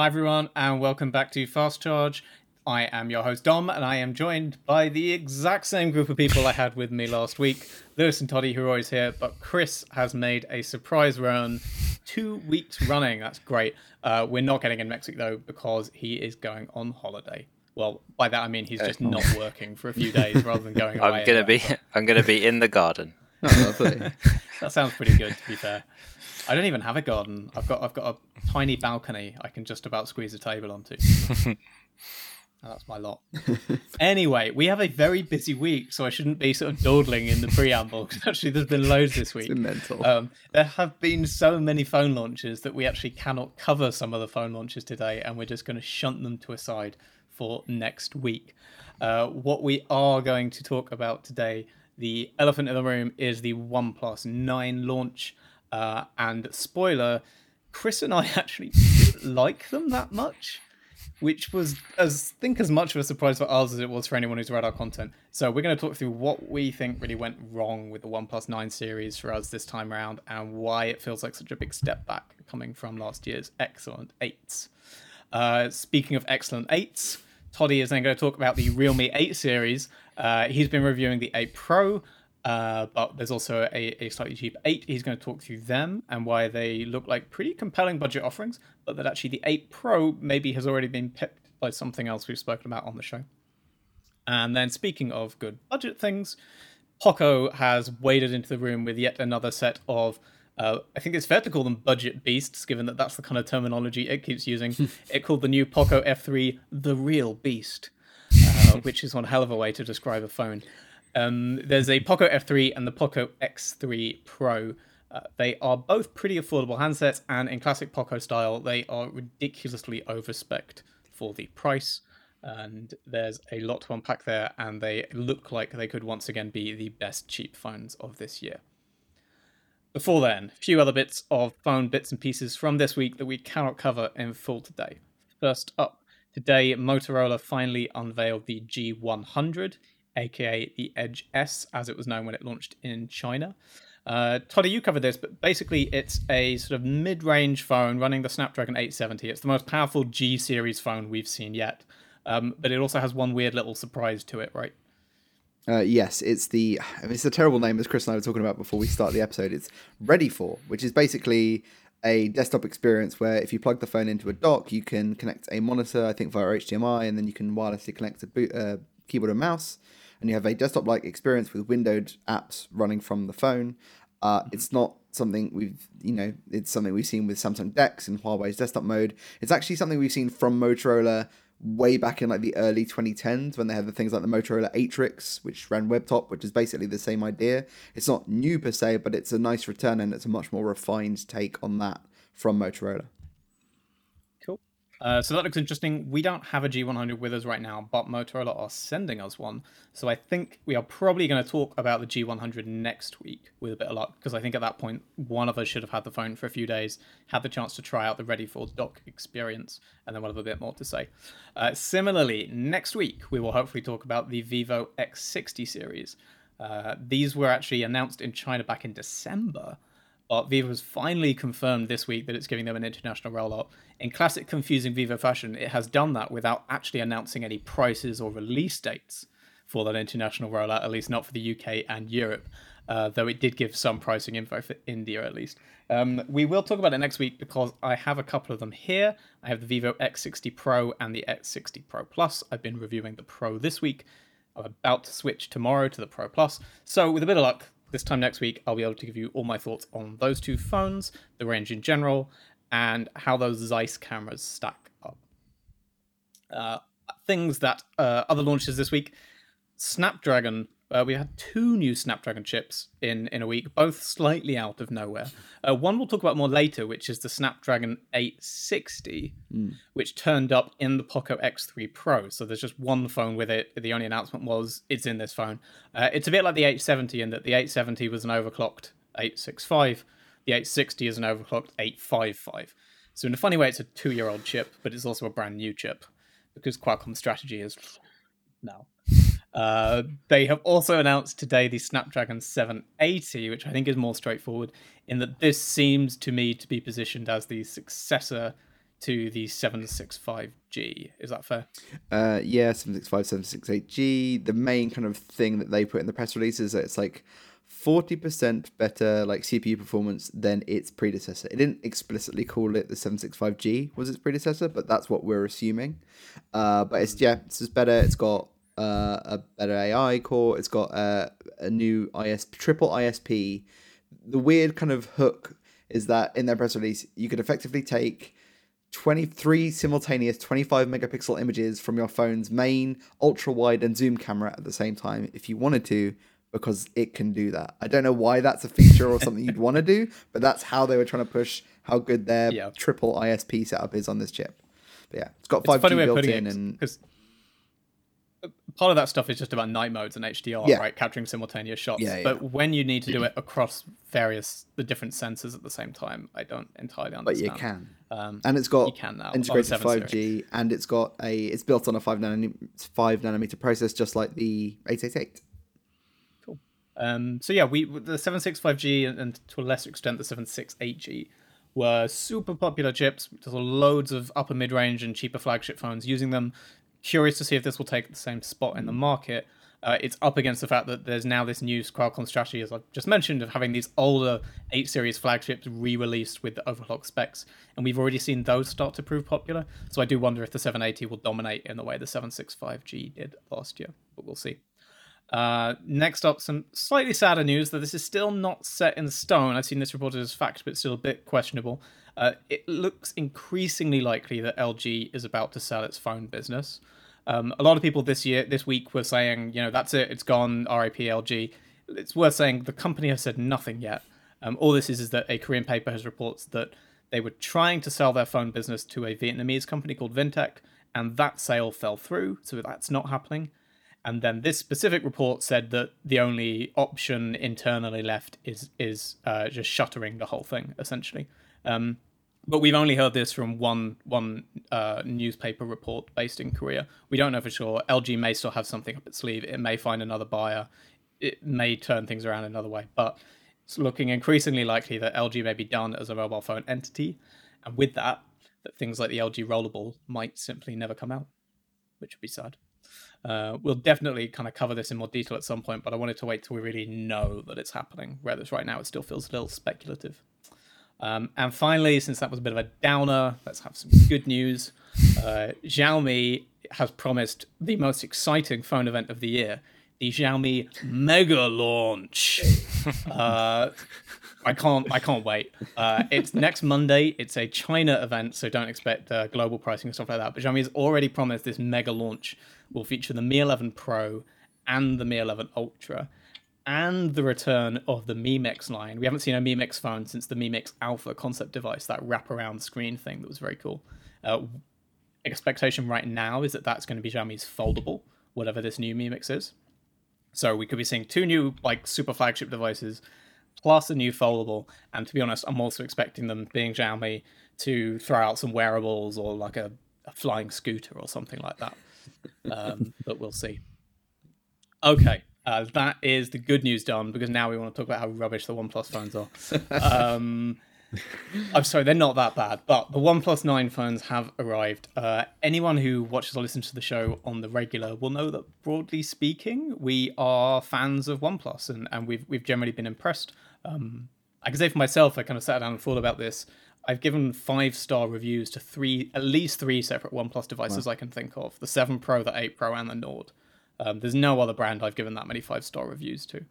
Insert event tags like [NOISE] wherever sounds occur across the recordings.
Hi, everyone, and welcome back to Fast Charge. I am your host, Dom, and I am joined by the exact same group of people I had with me last week Lewis and Toddy, who are always here, but Chris has made a surprise run two weeks running. That's great. Uh, we're not getting in Mexico, though, because he is going on holiday. Well, by that I mean he's just not [LAUGHS] working for a few days rather than going away. I'm gonna be anywhere, I'm gonna be in the garden. Oh, lovely. [LAUGHS] That sounds pretty good, to be fair. I don't even have a garden. I've got I've got a tiny balcony I can just about squeeze a table onto. [LAUGHS] That's my lot. anyway, we have a very busy week, so I shouldn't be sort of dawdling in the preamble. actually, there's been loads this week. Mental. Um, there have been so many phone launches that we actually cannot cover some of the phone launches today, and we're just going to shunt them to a side for next week. Uh, what we are going to talk about today, the elephant in the room, is the OnePlus 9 launch. Uh, and spoiler, Chris and I [LAUGHS] actually didn't like them that much which was as think as much of a surprise for us as it was for anyone who's read our content. So we're going to talk through what we think really went wrong with the OnePlus 9 series for us this time around and why it feels like such a big step back coming from last year's excellent 8s. Uh, speaking of excellent 8s, Toddy is then going to talk about the Realme 8 series. Uh, he's been reviewing the 8 Pro, uh, but there's also a, a slightly cheaper 8. He's going to talk through them and why they look like pretty compelling budget offerings, but that actually the 8 Pro maybe has already been picked by something else we've spoken about on the show. And then, speaking of good budget things, Poco has waded into the room with yet another set of. Uh, I think it's fair to call them budget beasts, given that that's the kind of terminology it keeps using. [LAUGHS] it called the new Poco F3 the real beast, [LAUGHS] uh, which is one hell of a way to describe a phone. Um, there's a Poco F3 and the Poco X3 Pro. Uh, they are both pretty affordable handsets, and in classic Poco style, they are ridiculously overspec'd for the price. And there's a lot to unpack there, and they look like they could once again be the best cheap phones of this year. Before then, a few other bits of phone bits and pieces from this week that we cannot cover in full today. First up, today Motorola finally unveiled the G100 aka the Edge S, as it was known when it launched in China. Uh, Toddy, you covered this, but basically it's a sort of mid-range phone running the Snapdragon 870. It's the most powerful G series phone we've seen yet, um, but it also has one weird little surprise to it, right? Uh, yes, it's the it's a terrible name as Chris and I were talking about before we start the episode. It's Ready for, which is basically a desktop experience where if you plug the phone into a dock, you can connect a monitor, I think via HDMI, and then you can wirelessly connect a boot, uh, keyboard and mouse, and you have a desktop-like experience with windowed apps running from the phone. Uh, it's not something we've you know it's something we've seen with Samsung Dex and Huawei's desktop mode. It's actually something we've seen from Motorola way back in like the early 2010s when they had the things like the Motorola Atrix, which ran WebTop, which is basically the same idea. It's not new per se, but it's a nice return and it's a much more refined take on that from Motorola. Uh, so that looks interesting. We don't have a G100 with us right now, but Motorola are sending us one. So I think we are probably going to talk about the G100 next week with a bit of luck, because I think at that point, one of us should have had the phone for a few days, had the chance to try out the Ready for Dock experience, and then we'll have a bit more to say. Uh, similarly, next week, we will hopefully talk about the Vivo X60 series. Uh, these were actually announced in China back in December, but Vivo has finally confirmed this week that it's giving them an international rollout. In classic confusing Vivo fashion, it has done that without actually announcing any prices or release dates for that international rollout, at least not for the UK and Europe, uh, though it did give some pricing info for India at least. Um, we will talk about it next week because I have a couple of them here. I have the Vivo X60 Pro and the X60 Pro Plus. I've been reviewing the Pro this week. I'm about to switch tomorrow to the Pro Plus. So, with a bit of luck, this time next week, I'll be able to give you all my thoughts on those two phones, the range in general, and how those Zeiss cameras stack up. Uh, things that uh, other launches this week Snapdragon. Uh, we had two new Snapdragon chips in, in a week, both slightly out of nowhere. Uh, one we'll talk about more later, which is the Snapdragon 860, which turned up in the Poco X3 Pro. So there's just one phone with it. The only announcement was it's in this phone. Uh, it's a bit like the 870 in that the 870 was an overclocked 865. The 860 is an overclocked 855. So in a funny way, it's a two-year-old chip, but it's also a brand new chip because Qualcomm's strategy is no. Uh, they have also announced today the Snapdragon 780, which I think is more straightforward in that this seems to me to be positioned as the successor to the 765G. Is that fair? Uh, yeah, 765, 768G. The main kind of thing that they put in the press release is that it's like 40% better like CPU performance than its predecessor. It didn't explicitly call it the 765G was its predecessor, but that's what we're assuming. Uh, but it's yeah, it's just better. It's got uh, a better AI core. It's got uh, a new IS triple ISP. The weird kind of hook is that in their press release, you could effectively take 23 simultaneous 25 megapixel images from your phone's main ultra wide and zoom camera at the same time if you wanted to because it can do that. I don't know why that's a feature or something you'd want to do, but that's how they were trying to push how good their Yeah. triple ISP setup is on this chip. But yeah, it's got It's 5G funny way of built in it and part of that stuff is just about night modes and HDR, Yeah. right? Capturing simultaneous shots. Yeah, yeah. But when you need to do it across various the different sensors at the same time, I don't entirely understand. but you can. Um, And it's got You can now integrated 5G series. and it's got a it's built on a 5 nanometer 5 nanometer process just like the 888. Cool. Um, so yeah, we the 765G and, and to a lesser extent the 768G were super popular chips. There's loads of upper mid range and cheaper flagship phones using them. Curious to see if this will take the same spot in the market. Uh, it's up against the fact that there's now this new Qualcomm strategy, as I've just mentioned, of having these older 8 series flagships re-released with the overclock specs, and we've already seen those start to prove popular. So I do wonder if the 780 will dominate in the way the 765G did last year, but we'll see. Uh, next up, some slightly sadder news that this is still not set in stone. I've seen this reported as fact, but still a bit questionable. Uh, it looks increasingly likely that LG is about to sell its phone business. Um, a lot of people this year, this week, were saying, you know, that's it, it's gone, RIP LG. It's worth saying the company has said nothing yet. Um, all this is is that a Korean paper has reports that they were trying to sell their phone business to a Vietnamese company called Vintech, and that sale fell through, so that's not happening. And then this specific report said that the only option internally left is is uh, just shuttering the whole thing, essentially. Um, but we've only heard this from one one uh, newspaper report based in Korea. We don't know for sure. LG may still have something up its sleeve. It may find another buyer. It may turn things around another way. But it's looking increasingly likely that LG may be done as a mobile phone entity, and with that, that things like the LG Rollable might simply never come out, which would be sad. Uh, we'll definitely kind of cover this in more detail at some point, but I wanted to wait till we really know that it's happening. Whereas right now it still feels a little speculative. Um, and finally, since that was a bit of a downer, let's have some good news. Uh, Xiaomi has promised the most exciting phone event of the year the Xiaomi Mega Launch. [LAUGHS] Uh, I can't. I can't wait. Uh, it's next Monday. It's a China event, so don't expect uh, global pricing and stuff like that. But Xiaomi has already promised this mega launch will feature the Mi 11 Pro and the Mi 11 Ultra, and the return of the Mi Mix line. We haven't seen a Mi Mix phone since the Mi Mix Alpha concept device, that wraparound screen thing that was very cool. Uh, expectation right now is that that's going to be Xiaomi's foldable, whatever this new Mi Mix is. So we could be seeing two new like super flagship devices plus a new foldable. And to be honest, I'm also expecting them, being Xiaomi, to throw out some wearables or like a, a flying scooter or something like that. Um, [LAUGHS] but we'll see. Okay, uh, that is the good news done because now we want to talk about how rubbish the OnePlus phones are. [LAUGHS] Um, [LAUGHS] I'm sorry, they're not that bad, but the OnePlus 9 phones have arrived. Uh, anyone who watches or listens to the show on the regular will know that, broadly speaking, we are fans of OnePlus, and, and we've we've generally been impressed. Um, I can say for myself, I kind of sat down and thought about this. I've given five star reviews to three, at least three separate OnePlus devices I can think of: the Seven Pro, the Eight Pro, and the Nord. Um, there's no other brand I've given that many five star reviews to,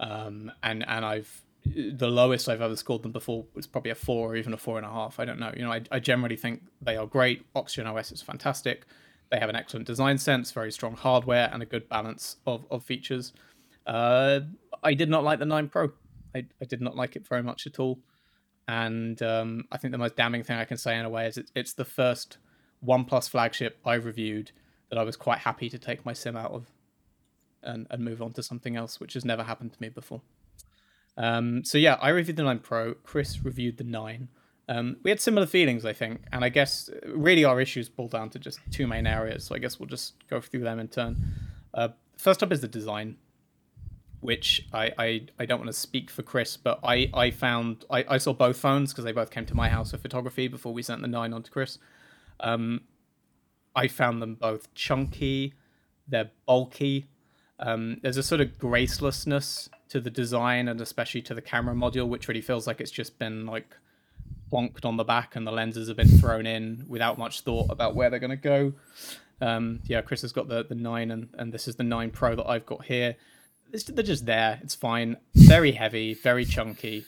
um, and and I've the lowest I've ever scored them before was probably a four or even a four and a half. I don't know. You know, I, I generally think they are great. Oxygen OS is fantastic. They have an excellent design sense, very strong hardware, and a good balance of, of features. Uh, I did not like the 9 Pro. I, I did not like it very much at all. And um, I think the most damning thing I can say in a way is it, it's the first OnePlus flagship I reviewed that I was quite happy to take my SIM out of and, and move on to something else, which has never happened to me before. Um, so yeah, I reviewed the 9 Pro. Chris reviewed the 9. Um, we had similar feelings, I think, and I guess uh, really our issues boil down to just two main areas. So I guess we'll just go through them in turn. Uh, first up is the design. which I, I, I don't want to speak for Chris, but I, I found I, I saw both phones because they both came to my house for photography before we sent the nine on to Chris. Um, I found them both chunky, they're bulky. Um, there's a sort of gracelessness to the design and especially to the camera module, which really feels like it's just been like plonked on the back and the lenses have been thrown in without much thought about where they're going to go. Um, yeah, Chris has got the, the 9 and, and this is the 9 Pro that I've got here they're just there. It's fine. Very heavy, very chunky.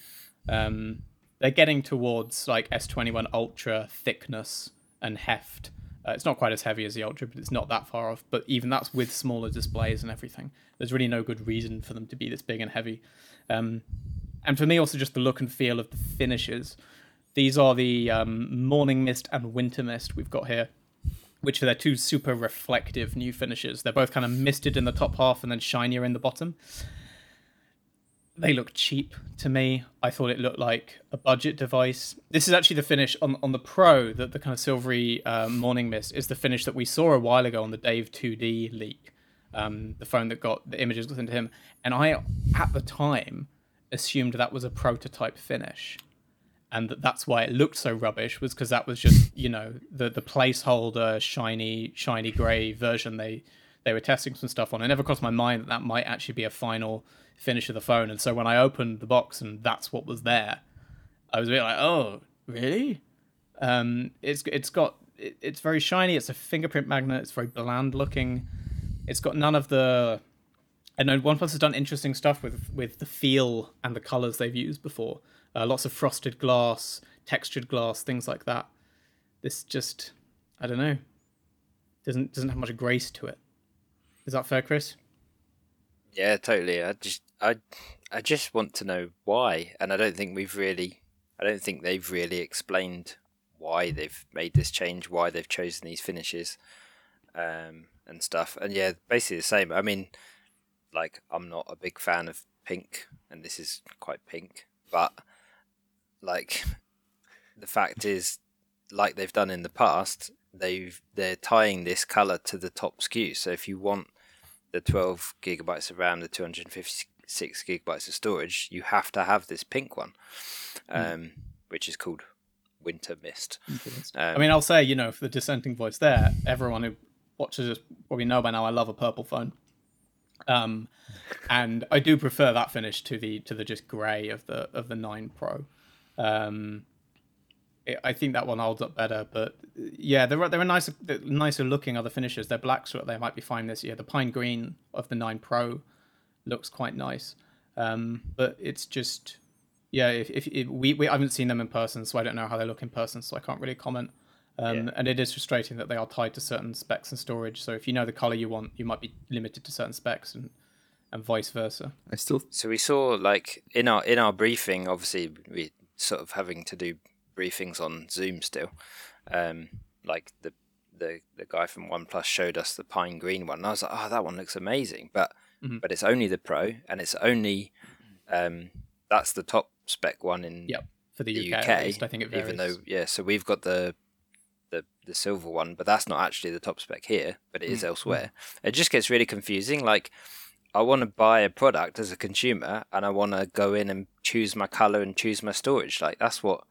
Um, they're getting towards like S21 Ultra thickness and heft. Uh, it's not quite as heavy as the Ultra, but it's not that far off. But even that's with smaller displays and everything. There's really no good reason for them to be this big and heavy. Um, and for me, also just the look and feel of the finishes. These are the um, Morning Mist and Winter Mist we've got here which are their two super reflective new finishes. They're both kind of misted in the top half and then shinier in the bottom. They look cheap to me. I thought it looked like a budget device. This is actually the finish on on the Pro, that the kind of silvery uh, morning mist is the finish that we saw a while ago on the Dave 2D leak, um, the phone that got the images into him. And I, at the time, assumed that was a prototype finish and that that's why it looked so rubbish was because that was just you know the the placeholder shiny shiny gray version they they were testing some stuff on. It never crossed my mind that that might actually be a final finish of the phone. And so when I opened the box and that's what was there, I was a bit like, oh, really? Um, it's it's got it, it's very shiny. It's a fingerprint magnet. It's very bland looking. It's got none of the. I know OnePlus has done interesting stuff with with the feel and the colors they've used before uh, lots of frosted glass, textured glass, things like that. This just, I don't know, doesn't doesn't have much grace to it. Is that fair, Chris? Yeah, totally. I just I I just want to know why, and I don't think we've really, I don't think they've really explained why they've made this change, why they've chosen these finishes, um, and stuff. And yeah, basically the same. I mean, like I'm not a big fan of pink, and this is quite pink, but like [LAUGHS] the fact is, like they've done in the past, they've they're tying this color to the top SKU. So if you want the 12 gigabytes of RAM, the 256 gigabytes of storage, you have to have this pink one, hmm. um, mm. which is called Winter Mist. Um, I mean, I'll say, you know, for the dissenting voice there, everyone who watches us probably know by now I love a purple phone. Um, and I do prefer that finish to the to the just grey of the of the nine Pro. Um, it, I think that one holds up better, but yeah, there are there are nicer nicer looking other finishes. Their blacks they might be fine this year. The pine green of the Nine Pro looks quite nice, um, but it's just yeah. If, if, if we we haven't seen them in person, so I don't know how they look in person, so I can't really comment. Um, yeah. And it is frustrating that they are tied to certain specs and storage. So if you know the color you want, you might be limited to certain specs and and vice versa. I still so we saw like in our in our briefing, obviously we sort of having to do briefings on Zoom still. Um, like the the the guy from OnePlus showed us the pine green one. And I was like, oh, that one looks amazing, but mm-hmm. but it's only the Pro, and it's only um, that's the top spec one in yep. for the, the UK. UK least, I think it varies. Even though yeah, so we've got the the the silver one, but that's not actually the top spec here, but it is mm-hmm. elsewhere. It just gets really confusing. Like I want to buy a product as a consumer and I want to go in and choose my color and choose my storage. Like that's what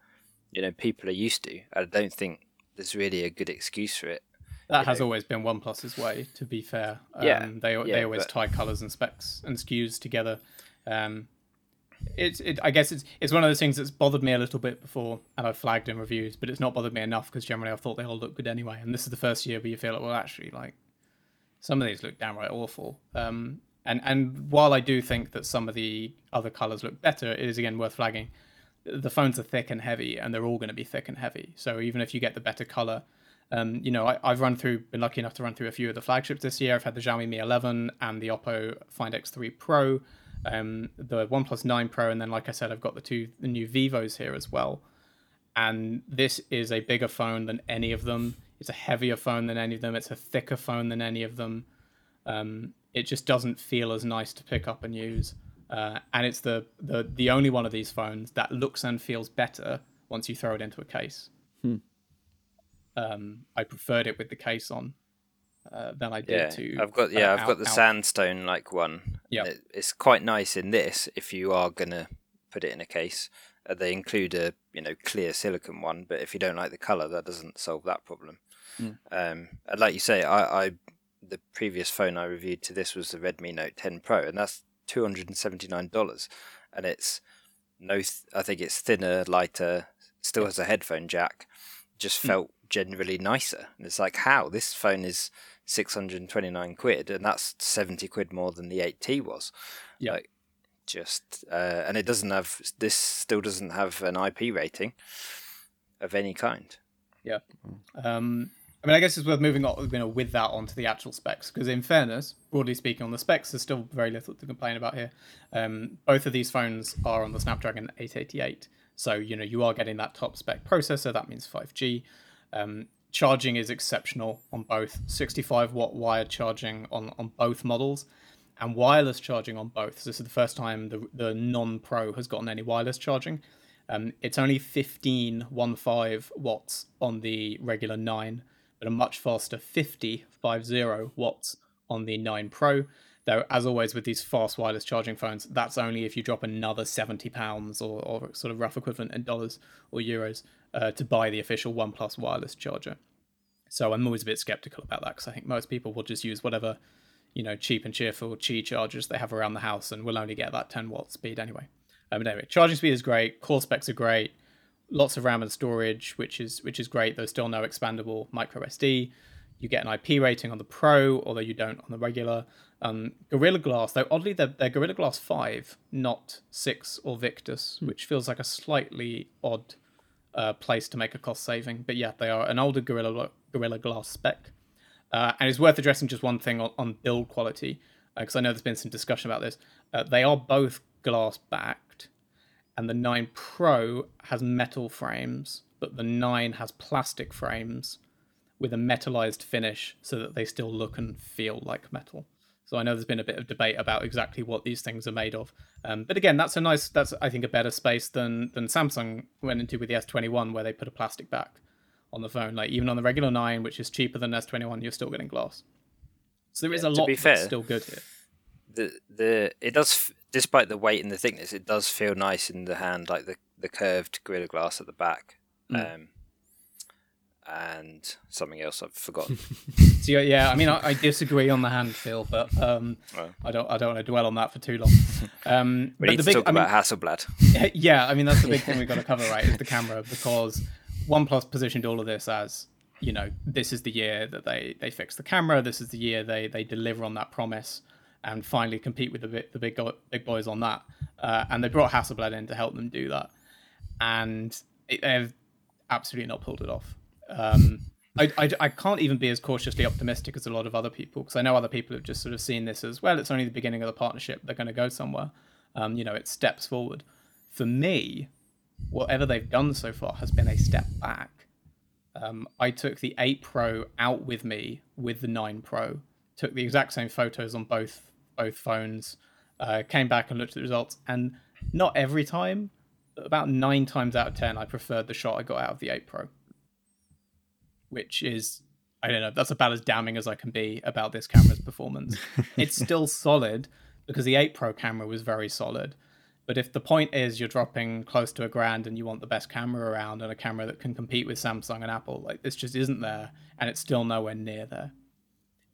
you know people are used to. I don't think there's really a good excuse for it. That has know. always been OnePlus's way. To be fair, yeah, um, they yeah, they always but... tie colors and specs and SKUs together. Um, it's it, I guess it's it's one of those things that's bothered me a little bit before, and I've flagged in reviews, but it's not bothered me enough because generally I thought they all look good anyway. And this is the first year where you feel like, well, actually, like some of these look downright awful. Um, and and while I do think that some of the other colors look better, it is again worth flagging. The phones are thick and heavy, and they're all going to be thick and heavy. So even if you get the better color, um, you know, I, have run through, been lucky enough to run through a few of the flagships this year. I've had the Xiaomi Mi 11 and the Oppo Find X3 Pro, um, the OnePlus 9 Pro, and then, like I said, I've got the two the new Vivos here as well. And this is a bigger phone than any of them. It's a heavier phone than any of them. It's a thicker phone than any of them. Um, it just doesn't feel as nice to pick up and use. Uh, and it's the, the the only one of these phones that looks and feels better once you throw it into a case. Hmm. Um, I preferred it with the case on. uh, than I did Yeah, to. I've got yeah, uh, I've got the out- sandstone like one. Yep. It- it's quite nice in this if you are gonna put it in a case. Uh, they include a you know clear silicon one, but if you don't like the color, that doesn't solve that problem. Mm. Um, and like you say, I, I the previous phone I reviewed to this was the Redmi Note 10 Pro, and that's two hundred and seventy nine dollars, and it's no, th- I think it's thinner, lighter, still has a headphone jack. Just Hmm. felt generally nicer, and it's like how this phone is six hundred and twenty nine quid, and that's seventy quid more than the eight T was. Yeah. Like, just uh, and it doesn't have this still doesn't have an IP rating of any kind. Yeah. Um, I mean, I guess it's worth moving on, you know, with that onto the actual specs because, in fairness, broadly speaking, on the specs, there's still very little to complain about here. Um, both of these phones are on the Snapdragon 888, so you know you are getting that top spec processor. That means 5G. Um, charging is exceptional on both 65 watt wired charging on on both models and wireless charging on both so this is the first time the, the non-pro has gotten any wireless charging um, it's only 15 15 watts on the regular 9 but a much faster 50 50 watts on the 9 pro though as always with these fast wireless charging phones that's only if you drop another 70 pounds or, or sort of rough equivalent in dollars or euros uh, to buy the official OnePlus wireless charger. So I'm always a bit skeptical about that because I think most people will just use whatever, you know, cheap and cheerful Qi chargers they have around the house and will only get that 10 watt speed anyway. Um, but anyway, charging speed is great, core specs are great, lots of RAM and storage, which is which is great. There's still no expandable micro SD. You get an IP rating on the Pro, although you don't on the regular. Um, Gorilla Glass, though oddly they're, they're Gorilla Glass 5, not 6 or Victus, which feels like a slightly odd uh, place to make a cost saving. But yeah, they are an older Gorilla Gorilla Glass spec, uh, and it's worth addressing just one thing on, on build quality because I know there's been some discussion about this. Uh, they are both glass backed, and the 9 Pro has metal frames, but the 9 has plastic frames with a metallized finish so that they still look and feel like metal. So I know there's been a bit of debate about exactly what these things are made of. Um, but again, that's a nice, that's I think a better space than than Samsung went into with the S21, where they put a plastic back on the phone. Like even on the regular nine, which is cheaper than S21, you're still getting glass. So there is Yeah, a lot fair- still good here. the the it does despite the weight and the thickness it does feel nice in the hand like the the curved gorilla glass at the back Mm. um and something else i've forgotten [LAUGHS] So yeah, yeah, I mean, I, I disagree on the hand feel, but um. I don't, I don't want to dwell on that for too long. [LAUGHS] Um, we but need the to big, talk I mean, about hasselblad [LAUGHS] yeah, I mean that's the big thing we've got to cover, right? Is the camera because OnePlus positioned all of this as you know this is the year that they they fix the camera. This is the year they they deliver on that promise and finally compete with the big the big big boys on that. Uh, and they brought Hasselblad in to help them do that, and it, they've absolutely not pulled it off. Um, I, I, I can't even be as cautiously optimistic as a lot of other people because I know other people have just sort of seen this as well. It's only the beginning of the partnership; they're going to go somewhere. Um, you know, it steps forward. For me, whatever they've done so far has been a step back. Um, I took the 8 Pro out with me with the 9 Pro, took the exact same photos on both both phones, uh, came back and looked at the results, and not every time, about nine times out of ten, I preferred the shot I got out of the 8 Pro, which is I don't know. That's about as damning as I can be about this camera's performance. [LAUGHS] it's still solid because the 8 Pro camera was very solid. But if the point is you're dropping close to a grand and you want the best camera around and a camera that can compete with Samsung and Apple, like this just isn't there, and it's still nowhere near there.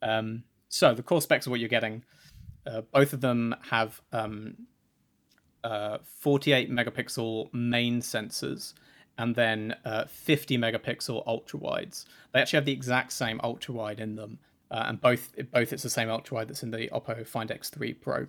Um, so the core specs of what you're getting, uh, both of them have um, uh, 48 megapixel main sensors and then uh, 50 megapixel ultra wides. They actually have the exact same ultra wide in them, uh, and both both it's the same ultra wide that's in the Oppo Find X3 Pro.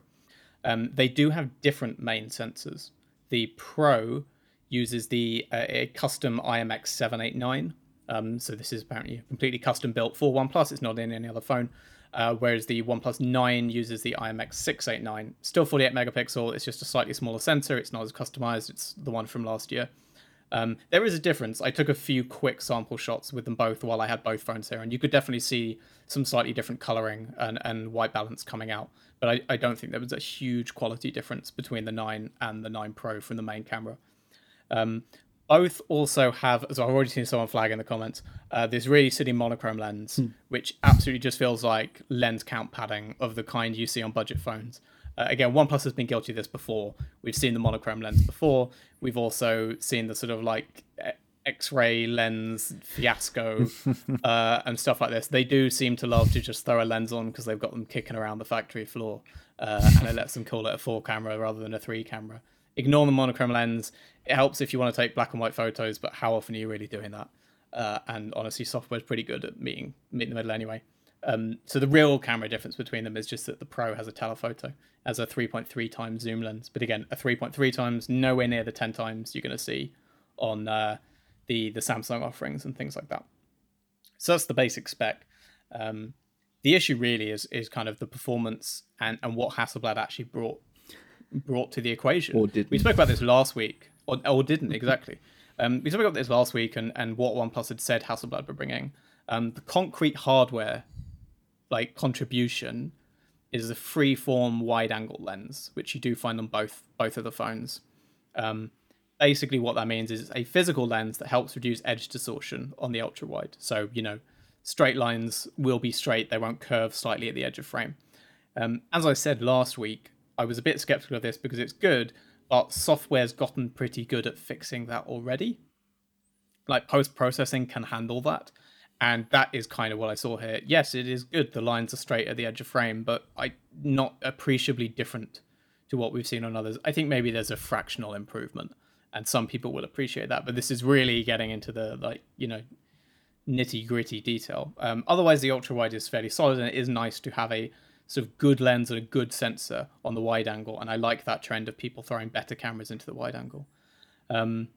Um, they do have different main sensors. The Pro uses the uh, a custom IMX 789. Um, so this is apparently completely custom built for OnePlus. It's not in any other phone. Uh, whereas the OnePlus 9 uses the IMX 689. Still 48 megapixel. It's just a slightly smaller sensor. It's not as customized. It's the one from last year. Um, there is a difference. I took a few quick sample shots with them both while I had both phones here, and you could definitely see some slightly different coloring and, and white balance coming out. But I, I don't think there was a huge quality difference between the 9 and the 9 Pro from the main camera. Um, both also have, as I've already seen someone flag in the comments, uh, this really silly monochrome lens, which absolutely just feels like lens count padding of the kind you see on budget phones. Uh, again, OnePlus has been guilty of this before. We've seen the monochrome lens before. We've also seen the sort of like X-ray lens fiasco [LAUGHS] uh, and stuff like this. They do seem to love to just throw a lens on because they've got them kicking around the factory floor, uh, and it lets [LAUGHS] them call it a four camera rather than a three camera. Ignore the monochrome lens. It helps if you want to take black and white photos, but how often are you really doing that? Uh, and honestly, software is pretty good at meeting meeting the middle anyway. Um, so the real camera difference between them is just that the Pro has a telephoto, as a 3.3 times zoom lens. But again, a 3.3 times nowhere near the 10 times you're going to see on uh, the the Samsung offerings and things like that. So that's the basic spec. Um, the issue really is is kind of the performance and, and what Hasselblad actually brought brought to the equation. Or didn't. We spoke about this last week, or, or didn't exactly. Um, we spoke about this last week and, and what OnePlus had said Hasselblad were bringing. Um, the concrete hardware like contribution is the free-form wide-angle lens, which you do find on both both of the phones. Um, basically, what that means is a physical lens that helps reduce edge distortion on the ultra wide. So you know, straight lines will be straight; they won't curve slightly at the edge of frame. Um, as I said last week, I was a bit skeptical of this because it's good, but software's gotten pretty good at fixing that already. Like post processing can handle that, and that is kind of what I saw here. Yes, it is good; the lines are straight at the edge of frame, but I not appreciably different to what we've seen on others. I think maybe there's a fractional improvement, and some people will appreciate that. But this is really getting into the like you know nitty gritty detail. Um, otherwise, the ultra wide is fairly solid, and it is nice to have a sort of good lens and a good sensor on the wide angle. And I like that trend of people throwing better cameras into the wide angle. Um,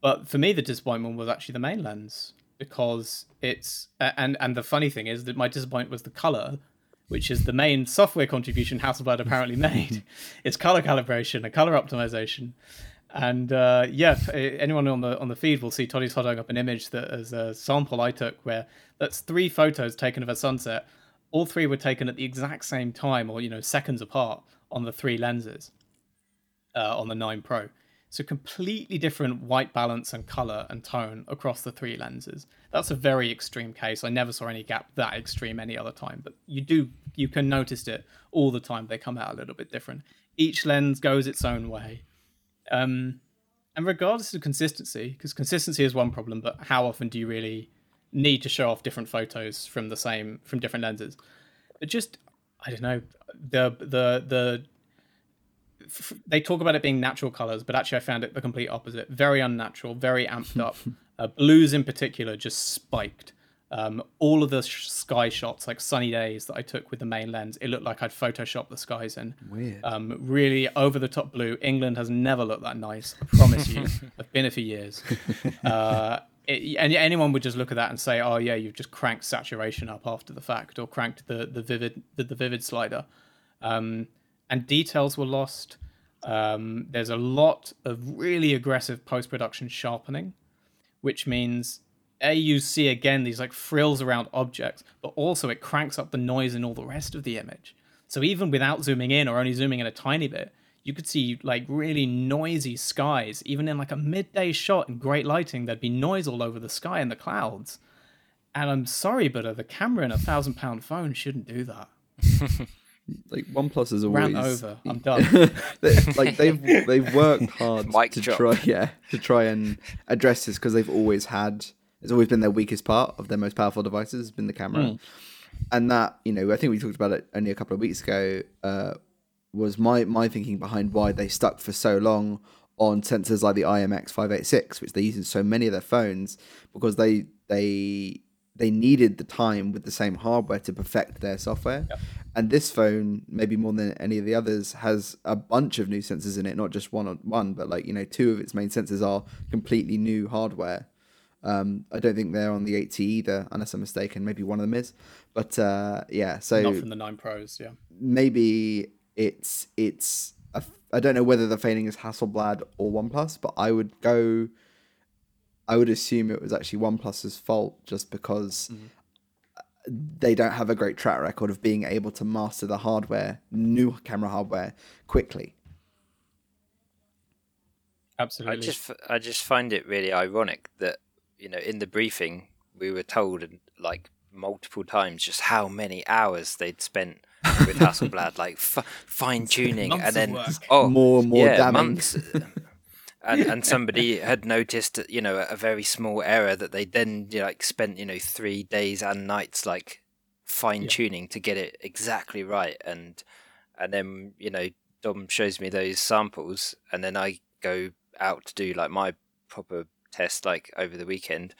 but for me, the disappointment was actually the main lens because it's and and the funny thing is that my disappointment was the color, which is the main software contribution Hasselblad apparently [LAUGHS] made. it's color calibration and color optimization. And uh, yeah, anyone on the on the feed will see Toddy's holding up an image that is a sample I took where that's three photos taken of a sunset. All three were taken at the exact same time, or you know, seconds apart on the three lenses uh, on the Nine Pro. So completely different white balance and color and tone across the three lenses. That's a very extreme case. I never saw any gap that extreme any other time, but you do you can notice it all the time. They come out a little bit different. Each lens goes its own way. Um, and regardless of consistency, because consistency is one problem, but how often do you really need to show off different photos from the same from different lenses? But just I don't know the the the f- they talk about it being natural colors, but actually I found it the complete opposite. Very unnatural, very amped up. [LAUGHS] uh, blues in particular just spiked. Um, all of the sh- sky shots, like sunny days that I took with the main lens, it looked like I'd photoshopped the skies in. Weird. Um, really over the top blue. England has never looked that nice. I promise you. [LAUGHS] I've been here for years. [LAUGHS] Uh, it, and anyone would just look at that and say, "Oh yeah, you've just cranked saturation up after the fact, or cranked the the vivid the, the vivid slider." Um, and details were lost. Um, there's a lot of really aggressive post production sharpening, which means a you see again these like frills around objects, but also it cranks up the noise in all the rest of the image. So even without zooming in or only zooming in a tiny bit, you could see like really noisy skies. Even in like a midday shot in great lighting, there'd be noise all over the sky and the clouds. And I'm sorry, but uh, the camera in a thousand pound phone shouldn't do that. [LAUGHS] like OnePlus is always Rant over. [LAUGHS] I'm done. They- like they've they've worked [LAUGHS] hard Mic to drop. try yeah to try and address this because they've always had it's always been their weakest part of their most powerful devices has been the camera and that you know I think we talked about it only a couple of weeks ago uh, was my my thinking behind why they stuck for so long on sensors like the IMX 586 which they use in so many of their phones because they they they needed the time with the same hardware to perfect their software and this phone maybe more than any of the others has a bunch of new sensors in it not just one on one but like you know two of its main sensors are completely new hardware um, I don't think they're on the 8T either, unless I'm mistaken. Maybe one of them is, but uh, yeah. So Not from the nine pros, yeah. maybe it's it's a f- I don't know whether the failing is Hasselblad or OnePlus, but I would go. I would assume it was actually OnePlus's fault, just because mm-hmm. they don't have a great track record of being able to master the hardware, new camera hardware, quickly. Absolutely. I just I just find it really ironic that you know in the briefing we were told like multiple times just how many hours they'd spent with Hasselblad, like f- fine tuning, and then oh more and more yeah, damning. months. Uh, and, and somebody had noticed, you know, a very small error that they then you know, like spent, you know, three days and nights like fine tuning to get it exactly right, and and then you know Dom shows me those samples, and then I go out to do like my proper test like over the weekend,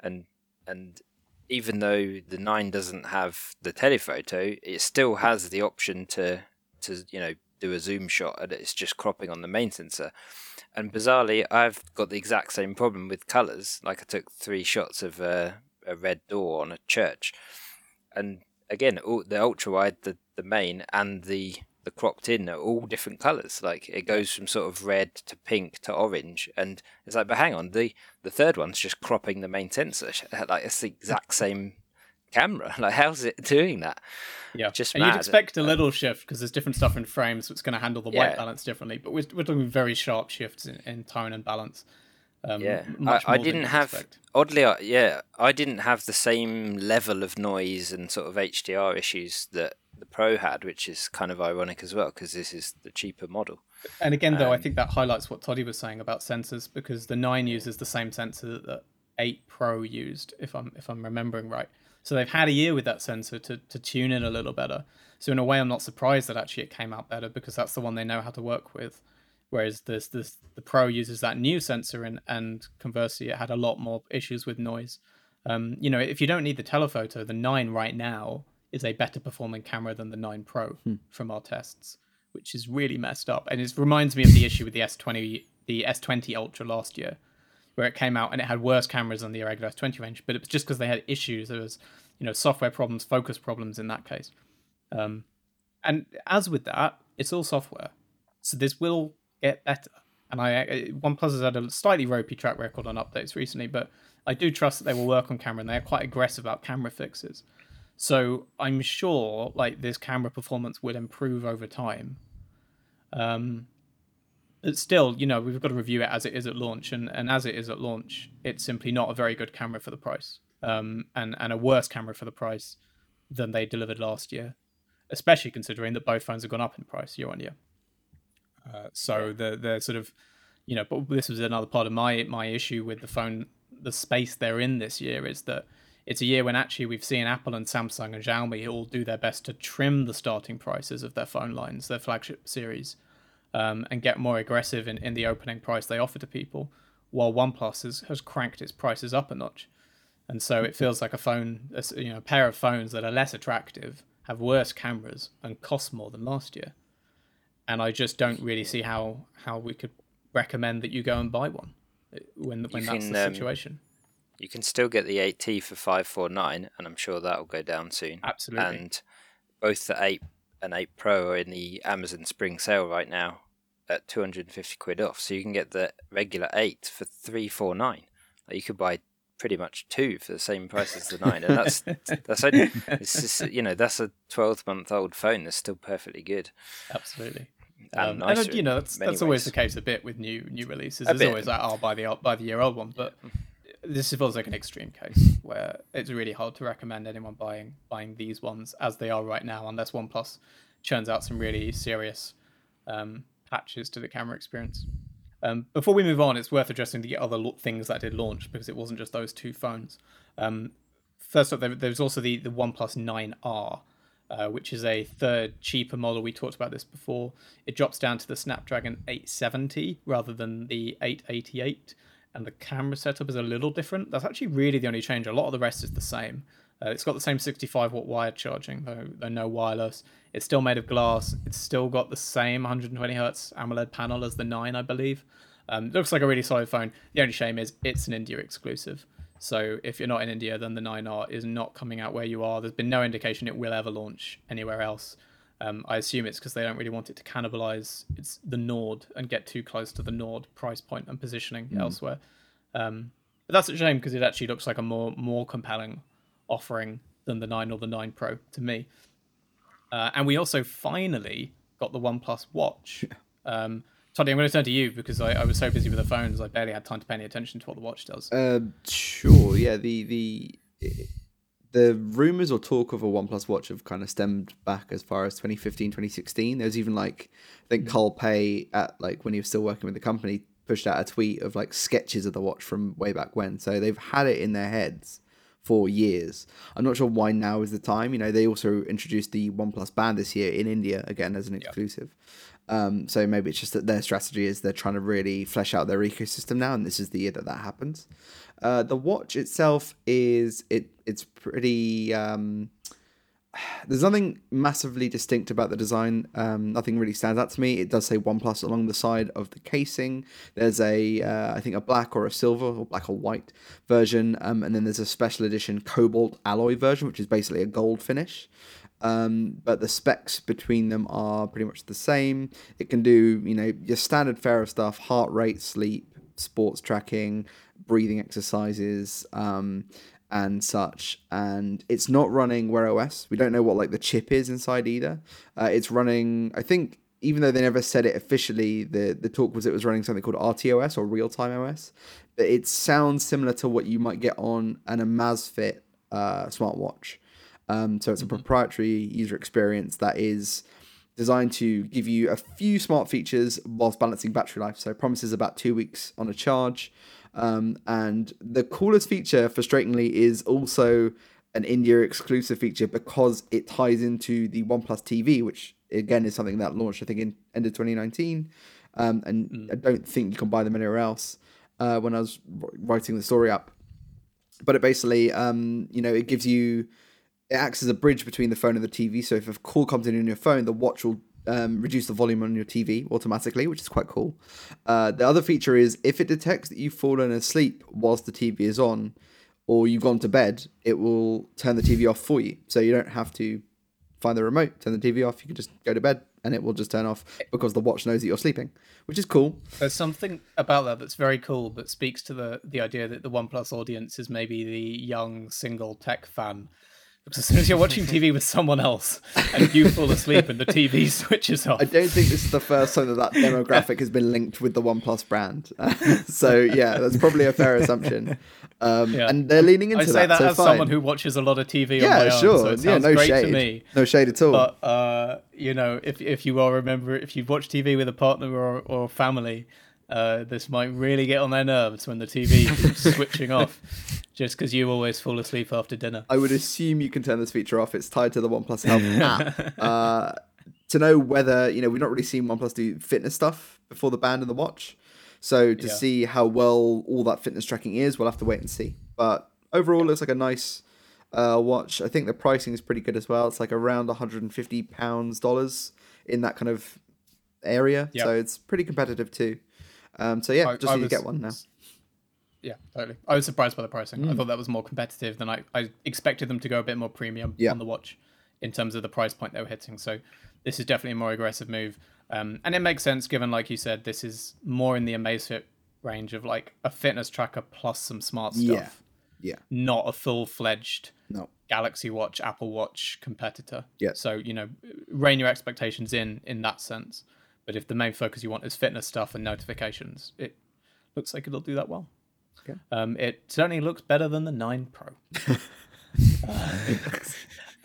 and and even though the nine doesn't have the telephoto, it still has the option to to you know do a zoom shot, and it's just cropping on the main sensor. And bizarrely, I've got the exact same problem with colors. Like I took three shots of a, a red door on a church, and again, all, the ultra wide, the the main, and the the cropped in are all different colors. Like it goes from sort of red to pink to orange, and it's like, but hang on, the the third one's just cropping the main sensor. [LAUGHS] Like it's the exact [LAUGHS] same camera. [LAUGHS] Like how's it doing that? Yeah, just and you'd expect a little shift because there's different stuff in frames, so it's going to handle the white Yeah. balance differently. But we're, we're talking very sharp shifts in, in tone and balance. Um, Yeah, I, I didn't have expect. oddly, yeah, I didn't have the same level of noise and sort of HDR issues that the Pro had, which is kind of ironic as well because this is the cheaper model. And again, though, I Um, think that highlights what Toddy was saying about sensors because the nine uses the same sensor that the eight Pro used, if I'm if I'm remembering right. So they've had a year with that sensor to to tune in a little better. So in a way, I'm not surprised that actually it came out better because that's the one they know how to work with. Whereas this this the Pro uses that new sensor and and conversely, it had a lot more issues with noise. Um, you know, if you don't need the telephoto, the nine right now is a better performing camera than the nine Pro from our tests which is really messed up. And it reminds me of the issue with the S20, the S20 Ultra last year, where it came out and it had worse cameras than the regular S20 range, but it was just because they had issues. There was, you know, software problems, focus problems in that case. Um, and as with that, it's all software, so this will get better. And I, I- OnePlus has had a slightly ropey track record on updates recently, but I do trust that they will work on camera, and they are quite aggressive about camera fixes. So I'm sure like this camera performance will improve over time. Um, but still, you know, we've got to review it as it is at launch, and, and as it is at launch, it's simply not a very good camera for the price, um, and and a worse camera for the price than they delivered last year, especially considering that both phones have gone up in price year on year. Uh, so the the sort of, you know, but this was another part of my my issue with the phone, the space they're in this year is that it's a year when actually we've seen Apple and Samsung and Xiaomi all do their best to trim the starting prices of their phone lines, their flagship series, um, and get more aggressive in, in the opening price they offer to people, while OnePlus has, has cranked its prices up a notch. And so it feels like a phone, a you know, a pair of phones that are less attractive, have worse cameras, and cost more than last year. And I just don't really see how how we could recommend that you go and buy one uh, when when that's can, the um, situation. You can still get the 8T for 549, and I'm sure that will go down soon. Absolutely. And both the 8 and 8 Pro are in the Amazon Spring Sale right now at 250 quid off. So you can get the regular 8 for 349. Like you could buy pretty much two for the same price as the 9. And that's [LAUGHS] that's only, it's just, you know, that's a 12 month old phone that's still perfectly good. Absolutely. And Um, and nicer you know that's that's always the case a bit with new new releases. A There's bit. always that I'll buy the buy the year old one, but this feels like an extreme case where it's really hard to recommend anyone buying buying these ones as they are right now, unless OnePlus churns out some really serious um, patches to the camera experience. Um, before we move on, it's worth addressing the other lo- things that did launch because it wasn't just those two phones. Um, first up, there, there's also the the OnePlus 9R, uh, which is a third cheaper model. We talked about this before. It drops down to the Snapdragon 870 rather than the 888, and the camera setup is a little different. That's actually really the only change. A lot of the rest is the same. Uh, it's got the same 65 watt wired charging, though, though no wireless. It's still made of glass. It's still got the same 120 hertz AMOLED panel as the 9, I believe. Um, looks like a really solid phone. The only shame is it's an India exclusive. So if you're not in India, then the 9R is not coming out where you are. There's been no indication it will ever launch anywhere else. Um, I assume it's because they don't really want it to cannibalize it's the Nord and get too close to the Nord price point and positioning elsewhere. Um, but that's a shame because it actually looks like a more more compelling offering than the 9 or the 9 Pro to me. Uh, and we also finally got the OnePlus Watch. [LAUGHS] Um, Toddy, I'm going to turn to you because I, I, was so busy with the phones, I barely had time to pay any attention to what the watch does. Uh, sure. Yeah. The the the rumors or talk of a OnePlus watch have kind of stemmed back as far as 2015, 2016. There was even like I think mm-hmm. Carl Pei at like when he was still working with the company pushed out a tweet of like sketches of the watch from way back when. So they've had it in their heads for years. I'm not sure why now is the time. You know, they also introduced the OnePlus Band this year in India again as an exclusive. Um, so maybe it's just that their strategy is they're trying to really flesh out their ecosystem now, and this is the year that that happens. Uh, the watch itself is it it's pretty. Um, there's nothing massively distinct about the design. Um, nothing really stands out to me. It does say OnePlus along the side of the casing. There's a, uh, I think a black or a silver or black or white version, um, and then there's a special edition cobalt alloy version, which is basically a gold finish. Um, but the specs between them are pretty much the same. It can do, you know, your standard fare of stuff: heart rate, sleep, sports tracking, breathing exercises. Um, and such and it's not running wear os we don't know what like the chip is inside either. Uh, it's running i think even though they never said it officially the the talk was it was running something called rtos or real time os but it sounds similar to what you might get on an amazfit uh, smartwatch. Um, so it's a mm-hmm. proprietary user experience that is designed to give you a few smart features whilst balancing battery life so it promises about two weeks on a charge um, and the coolest feature, frustratingly, is also an India exclusive feature because it ties into the OnePlus TV, which again is something that launched, I think, in end of 2019. Um, and mm. I don't think you can buy them anywhere else. Uh, when I was writing the story up, but it basically, um, you know, it gives you, it acts as a bridge between the phone and the TV. So if a call comes in on your phone, the watch will um, reduce the volume on your TV automatically, which is quite cool. Uh, the other feature is if it detects that you've fallen asleep whilst the TV is on, or you've gone to bed, it will turn the TV off for you. So you don't have to find the remote, turn the TV off. You can just go to bed and it will just turn off because the watch knows that you're sleeping, which is cool. There's something about that that's very cool that speaks to the the idea that the OnePlus audience is maybe the young single tech fan because as soon as you're watching TV with someone else and you fall asleep and the TV [LAUGHS] switches off. I don't think this is the first time that that demographic has been linked with the OnePlus brand. [LAUGHS] so yeah, that's probably a fair assumption. Um, yeah. And they're leaning into I say that, that so as someone who watches a lot of TV. Yeah, on my sure. Own, so yeah, no shade. No shade at all. But uh, you know, if if you are remember, if you've watched TV with a partner or or family, uh, this might really get on their nerves when the TV [LAUGHS] keeps switching off, just because you always fall asleep after dinner. I would assume you can turn this feature off. It's tied to the OnePlus Health [LAUGHS] app. Uh, to know whether you know, we've not really seen OnePlus do fitness stuff before the band and the watch. So to yeah. see how well all that fitness tracking is, we'll have to wait and see. But overall, it looks like a nice uh, watch. I think the pricing is pretty good as well. It's like around 150 pounds dollars in that kind of area. Yep. So it's pretty competitive too. Um, so yeah, I, just I need was, to get one now. Yeah, totally. I was surprised by the pricing. Mm. I thought that was more competitive than I, I expected them to go a bit more premium yeah. on the watch in terms of the price point they were hitting. So this is definitely a more aggressive move. Um, and it makes sense given, like you said, this is more in the Amazfit range of like a fitness tracker plus some smart stuff. Yeah. Yeah. Not a full fledged no. Galaxy Watch, Apple Watch competitor. Yeah. So, you know, rein your expectations in in that sense. But if the main focus you want is fitness stuff and notifications, it looks like it'll do that well. Okay. Um, it certainly looks better than the 9 Pro.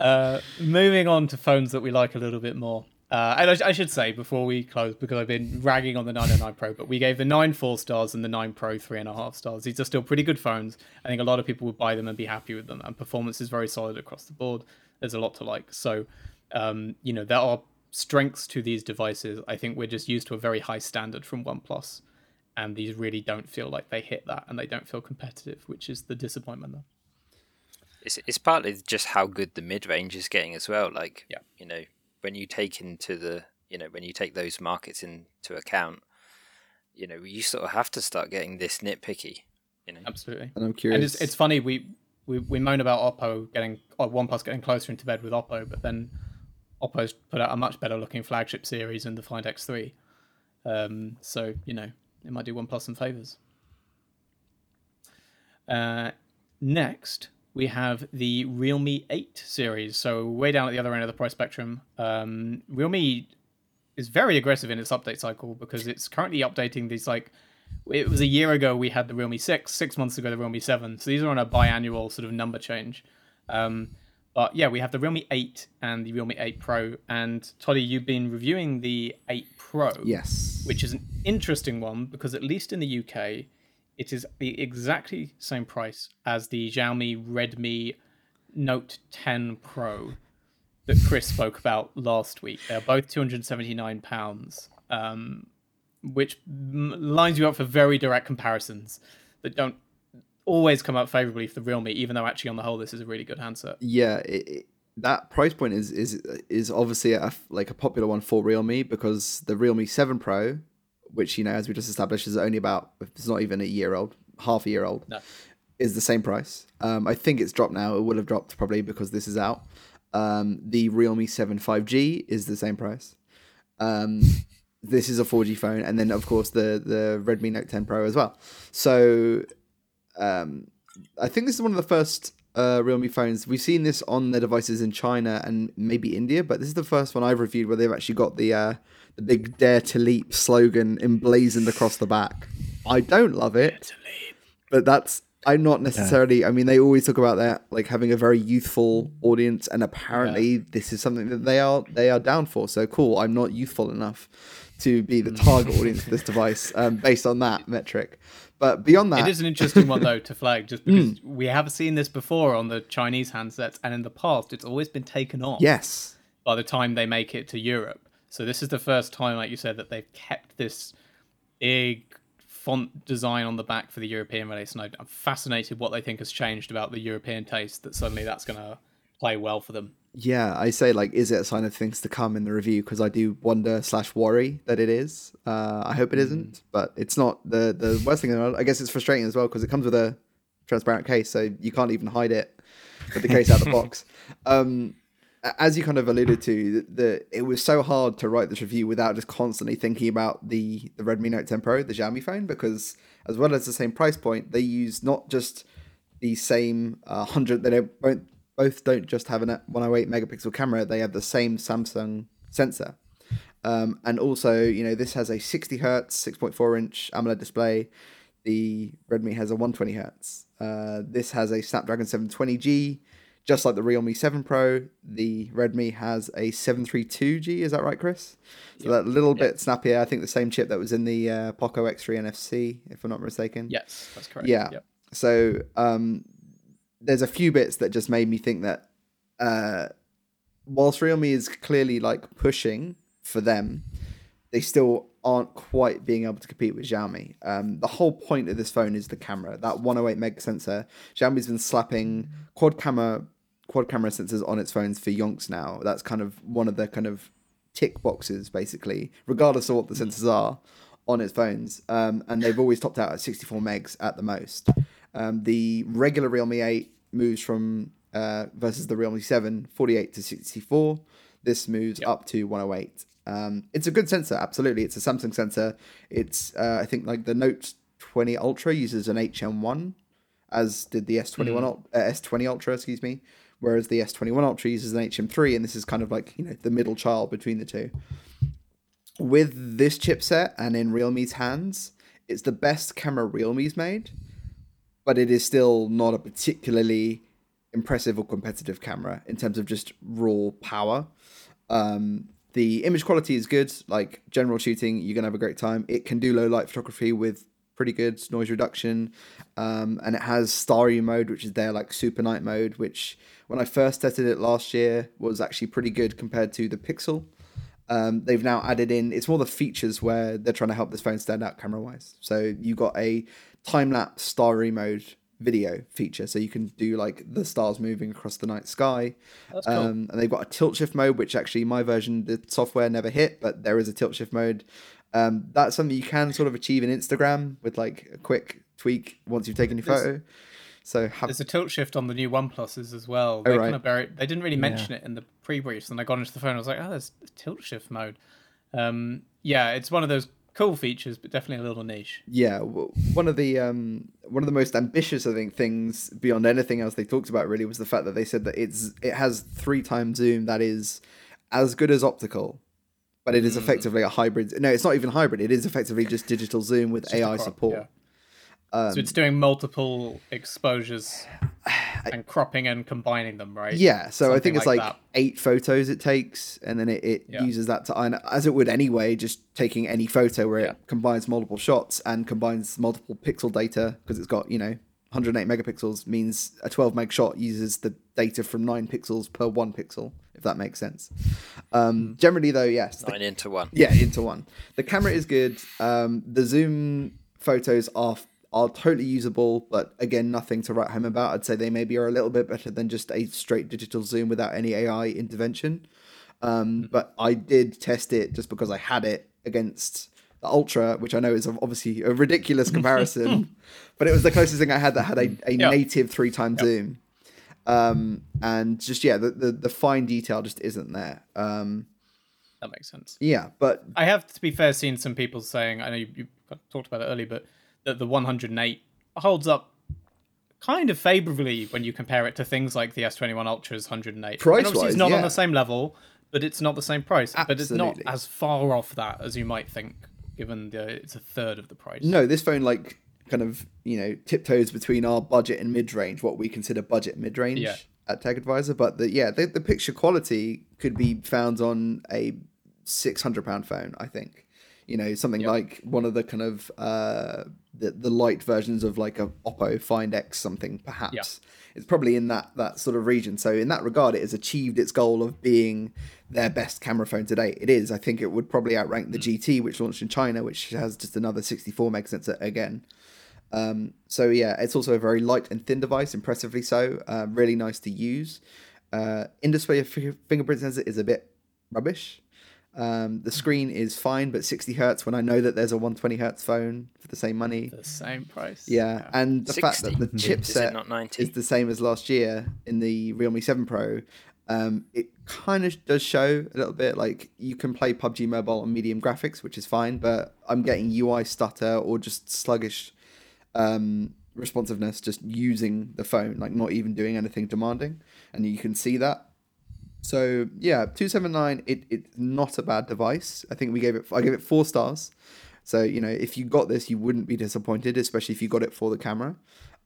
[LAUGHS] uh, moving on to phones that we like a little bit more. Uh, and I, I, should say before we close, because I've been ragging on the 909 Pro, but we gave the 9 four stars and the 9 Pro three and a half stars. These are still pretty good phones. I think a lot of people would buy them and be happy with them. And performance is very solid across the board. There's a lot to like. So, um, you know, there are strengths to these devices. I think we're just used to a very high standard from OnePlus, and these really don't feel like they hit that, and they don't feel competitive, which is the disappointment there. It's it's partly just how good the mid range is getting as well. Like, yeah. you know, when you take into the you know when you take those markets into account, you know, you sort of have to start getting this nitpicky. You know, absolutely. And I'm curious. And it's, it's funny we. We, we moan about Oppo getting or OnePlus getting closer into bed with Oppo, but then Oppo's put out a much better looking flagship series in the Find X3. Um, so, you know, it might do OnePlus some favors. Uh, next, we have the Realme 8 series. So, way down at the other end of the price spectrum. Um, Realme is very aggressive in its update cycle because it's currently updating these like it was a year ago we had the Realme 6, six months ago the Realme 7. So these are on a biannual sort of number change. Um, but yeah, we have the Realme 8 and the Realme 8 Pro. And Toddy, you've been reviewing the 8 Pro. Yes. Which is an interesting one because at least in the UK, it is the exactly same price as the Xiaomi Redmi Note 10 Pro that Chris spoke about last week. They're both £279, um, which lines you up for very direct comparisons that don't always come out favorably for the Realme, even though actually on the whole this is a really good handset. Yeah, it, it, that price point is is is obviously a, like a popular one for Realme because the Realme Seven Pro, which you know as we just established is only about it's not even a year old, half a year old, no. is the same price. Um, I think it's dropped now. It will have dropped probably because this is out. Um, the Realme Seven 5G is the same price. Um, [LAUGHS] this is a 4G phone, and then of course the the Redmi Note 10 Pro as well. So um, I think this is one of the first uh, Realme phones. We've seen this on their devices in China and maybe India, but this is the first one I've reviewed where they've actually got the uh, the big "Dare to Leap" slogan emblazoned across the back. I don't love it, but that's I'm not necessarily. Yeah. I mean, they always talk about that, like having a very youthful audience, and apparently yeah. this is something that they are they are down for. So cool. I'm not youthful enough to be the target audience for this device, um, based on that metric. But beyond that, it is an interesting one though to [LAUGHS] flag, just because mm. we have seen this before on the Chinese handsets, and in the past, it's always been taken off. Yes. By the time they make it to Europe, so this is the first time, like you said, that they've kept this big font design on the back for the European release, and I'm fascinated what they think has changed about the European taste. That suddenly that's going to play well for them. Yeah, I say like, is it a sign of things to come in the review? Because I do wonder slash worry that it is. Uh, I hope it isn't, mm. but it's not. the The worst thing, I guess, it's frustrating as well because it comes with a transparent case, so you can't even hide it with the case out of the box. [LAUGHS] Um, as you kind of alluded to, the, the, it was so hard to write this review without just constantly thinking about the the Redmi Note 10 Pro, the Xiaomi phone, because as well as the same price point, they use not just the same uh, hundred. They don't won't both don't just have a 108 megapixel camera, they have the same Samsung sensor. Um, and also, you know, this has a 60 hertz, 6.4 inch AMOLED display. The Redmi has a 120 hertz. Uh, this has a Snapdragon 720G, just like the Realme 7 Pro. The Redmi has a 732G. Is that right, Chris? So yep. that little yep. bit snappier. I think the same chip that was in the uh, Poco X3 NFC, if I'm not mistaken. Yes, that's correct. Yeah. Yep. So um, there's a few bits that just made me think that uh, whilst Realme is clearly like pushing for them, they still aren't quite being able to compete with Xiaomi. Um, the whole point of this phone is the camera, that 108 meg sensor. Xiaomi's been slapping quad camera quad camera sensors on its phones for yonks now. That's kind of one of the kind of tick boxes, basically, regardless of what the sensors are on its phones. Um, and they've always topped out at 64 megs at the most. Um, the regular Realme 8 moves from uh, versus the Realme 7, 48 to 64. This moves yep. up to 108. Um, it's a good sensor, absolutely. It's a Samsung sensor. It's uh, I think like the Note 20 Ultra uses an HM1, as did the S21 mm. uh, S20 Ultra, excuse me. Whereas the S21 Ultra uses an HM3, and this is kind of like you know the middle child between the two. With this chipset and in Realme's hands, it's the best camera Realme's made but it is still not a particularly impressive or competitive camera in terms of just raw power. Um, the image quality is good, like general shooting, you're gonna have a great time. It can do low light photography with pretty good noise reduction, um, and it has starry mode, which is their like super night mode, which when I first tested it last year was actually pretty good compared to the Pixel. Um, they've now added in it's more the features where they're trying to help this phone stand out camera wise. So you got a time lapse starry mode video feature, so you can do like the stars moving across the night sky. That's cool. Um, and they've got a tilt shift mode, which actually my version the software never hit, but there is a tilt shift mode. Um, that's something you can sort of achieve in Instagram with like a quick tweak once you've taken your there's, photo. So have... there's a tilt shift on the new OnePluses as well. They oh, right. kind of buried, They didn't really mention yeah. it in the pre-briefs, and I got into the phone. I was like, oh, there's tilt shift mode. Um, yeah, it's one of those cool features, but definitely a little niche. Yeah, one of the um, one of the most ambitious, I think, things beyond anything else they talked about really was the fact that they said that it's it has three times zoom that is as good as optical, but Mm. it is effectively a hybrid. No, it's not even hybrid. It is effectively just digital zoom with Just AI crop, support. yeah. So it's doing multiple exposures [SIGHS] and cropping and combining them, right? Yeah, so I think it's like like eight photos it takes, and then it, it Yeah. uses that to and as it would anyway, just taking any photo where Yeah. it combines multiple shots and combines multiple pixel data because it's got you know 108 megapixels means a 12 meg shot uses the data from nine pixels per one pixel, if that makes sense. Um, generally, though, yes, the Nine into one. yeah, into one. The camera is good. Um, the zoom photos are are totally usable, but again, nothing to write home about. I'd say they maybe are a little bit better than just a straight digital zoom without any AI intervention. Um, but I did test it just because I had it against the Ultra, which I know is obviously a ridiculous [LAUGHS] comparison, but it was the closest thing I had that had a, a Yeah. native three time zoom. Um, and just yeah, the, the the fine detail just isn't there. Um, that makes sense. yeah, but I have to be fair, seen some people saying. I know you, you talked about it earlier, but that the 108 holds up kind of favorably when you compare it to things like the S21 Ultra's 108. Price-wise, obviously, it's not yeah. on the same level, but it's not the same price. But it's not as far off that as you might think, given the it's a third of the price. No, this phone like kind of you know tiptoes between our budget and mid range, what we consider budget mid range Yeah. at Tech Advisor. But the yeah, the, the picture quality could be found on a six hundred pound phone. I think you know something Yep. like one of the kind of uh the the light versions of like a Oppo Find X something perhaps. It's probably in that that sort of region. So in that regard, it has achieved its goal of being their best camera phone today. It is. I think it would probably outrank the GT, which launched in China, which has just another 64 meg sensor again. Um, so yeah, it's also a very light and thin device, impressively so. Um, really nice to use. Uh, in-display fi- fingerprint sensor is a bit rubbish. Um, the screen is fine, but 60 hertz when I know that there's a 120 hertz phone for the same money. the same price. Yeah, and the fact that the 60? [LAUGHS] Is chipset is the same as last year in the Realme 7 Pro, um, it kind of does show a little bit. Like you can play PUBG Mobile on medium graphics, which is fine, but I'm getting UI stutter or just sluggish um, responsiveness just using the phone, like not even doing anything demanding, and you can see that. So yeah, two seven nine. It it's not a bad device. I think we gave it. I gave it four stars. So you know, if you got this, you wouldn't be disappointed, especially if you got it for the camera.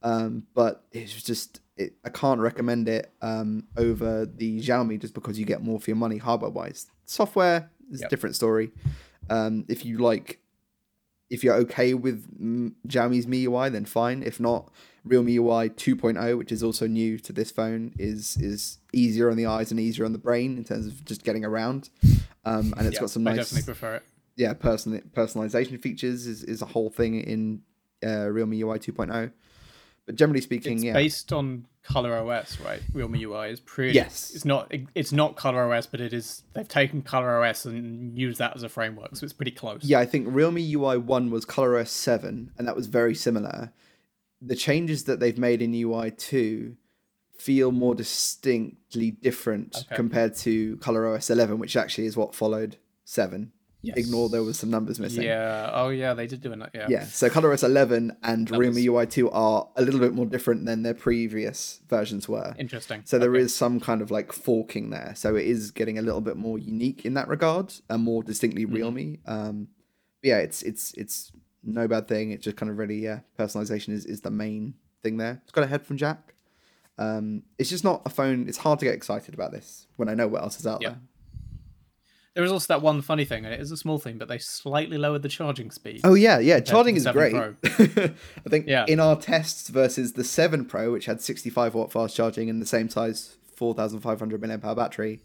Um, but it's just it, I can't recommend it um, over the Xiaomi just because you get more for your money hardware wise. Software is a different story. Um, if you like, if you're okay with mm, Xiaomi's MIUI, then fine. If not, Realme UI 2.0, which is also new to this phone, is is easier on the eyes and easier on the brain in terms of just getting around. Um, and it's Yeah, got some I nice definitely prefer it. yeah, person personalization features is, is a whole thing in uh, Realme UI 2.0. But generally speaking, It's yeah, based on Color OS, right? Realme UI is pretty. Yes. It's not. It's not Color OS, but it is. They've taken Color OS and used that as a framework, so it's pretty close. yeah, I think Realme UI 1 was Color OS 7, and that was very similar. The changes that they've made in UI 2 feel more distinctly different Okay. compared to ColorOS 11, which actually is what followed 7. Yes. Ignore there was some numbers missing. Yeah. Oh, yeah. They did do it. Yeah. Yeah, so ColorOS 11 and That Realme UI 2 are a little bit more different than their previous versions were. Interesting. So there Okay. is some kind of like forking there. So it is getting a little bit more unique in that regard and more distinctly Mm-hmm. Realme. Um, yeah, it's it's it's no bad thing. It's just kind of really yeah, personalization is is the main thing there. It's got a headphone jack. Um, it's just not a phone. It's hard to get excited about this when I know what else is out Yeah. there. There was also that one funny thing, and it is a small thing, but they slightly lowered the charging speed. Oh yeah, yeah. Charging is great. [LAUGHS] I think Yeah. in our tests versus the Seven Pro, which had 65 watt fast charging and the same size 4,500 milliamp hour battery,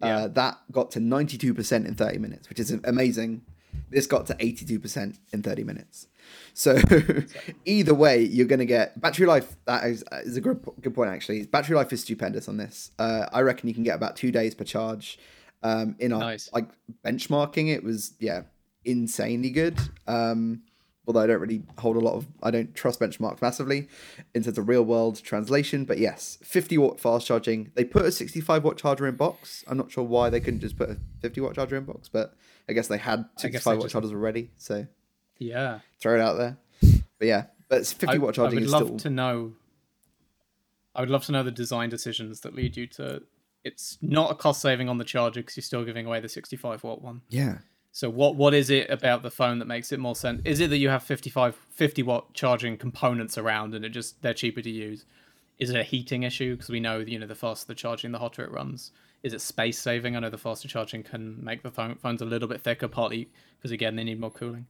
Yeah. uh, that got to 92% in 30 minutes, which is amazing. This got to 82% in 30 minutes. So [LAUGHS] either way, you're going to get battery life. That is, is a good good point actually. Battery life is stupendous on this. Uh, I reckon you can get about two days per charge. Um, in our Nice. like benchmarking, it was yeah insanely good. Um, although I don't really hold a lot of I don't trust benchmarks massively in terms of real world translation. But yes, 50 watt fast charging. They put a 65 watt charger in box. I'm not sure why they couldn't just put a 50 watt charger in box, but I guess they had 65 they watt just- chargers already. So Yeah. throw it out there. But yeah, but 50 I, watt charging I would love still to know. I would love to know the design decisions that lead you to it's not a cost saving on the charger because you're still giving away the 65 watt one. Yeah. So what what is it about the phone that makes it more sense? Is it that you have 55 50 watt charging components around and it just they're cheaper to use? Is it a heating issue because we know you know the faster the charging the hotter it runs? Is it space saving? I know the faster charging can make the phone, phones a little bit thicker, partly because again they need more cooling.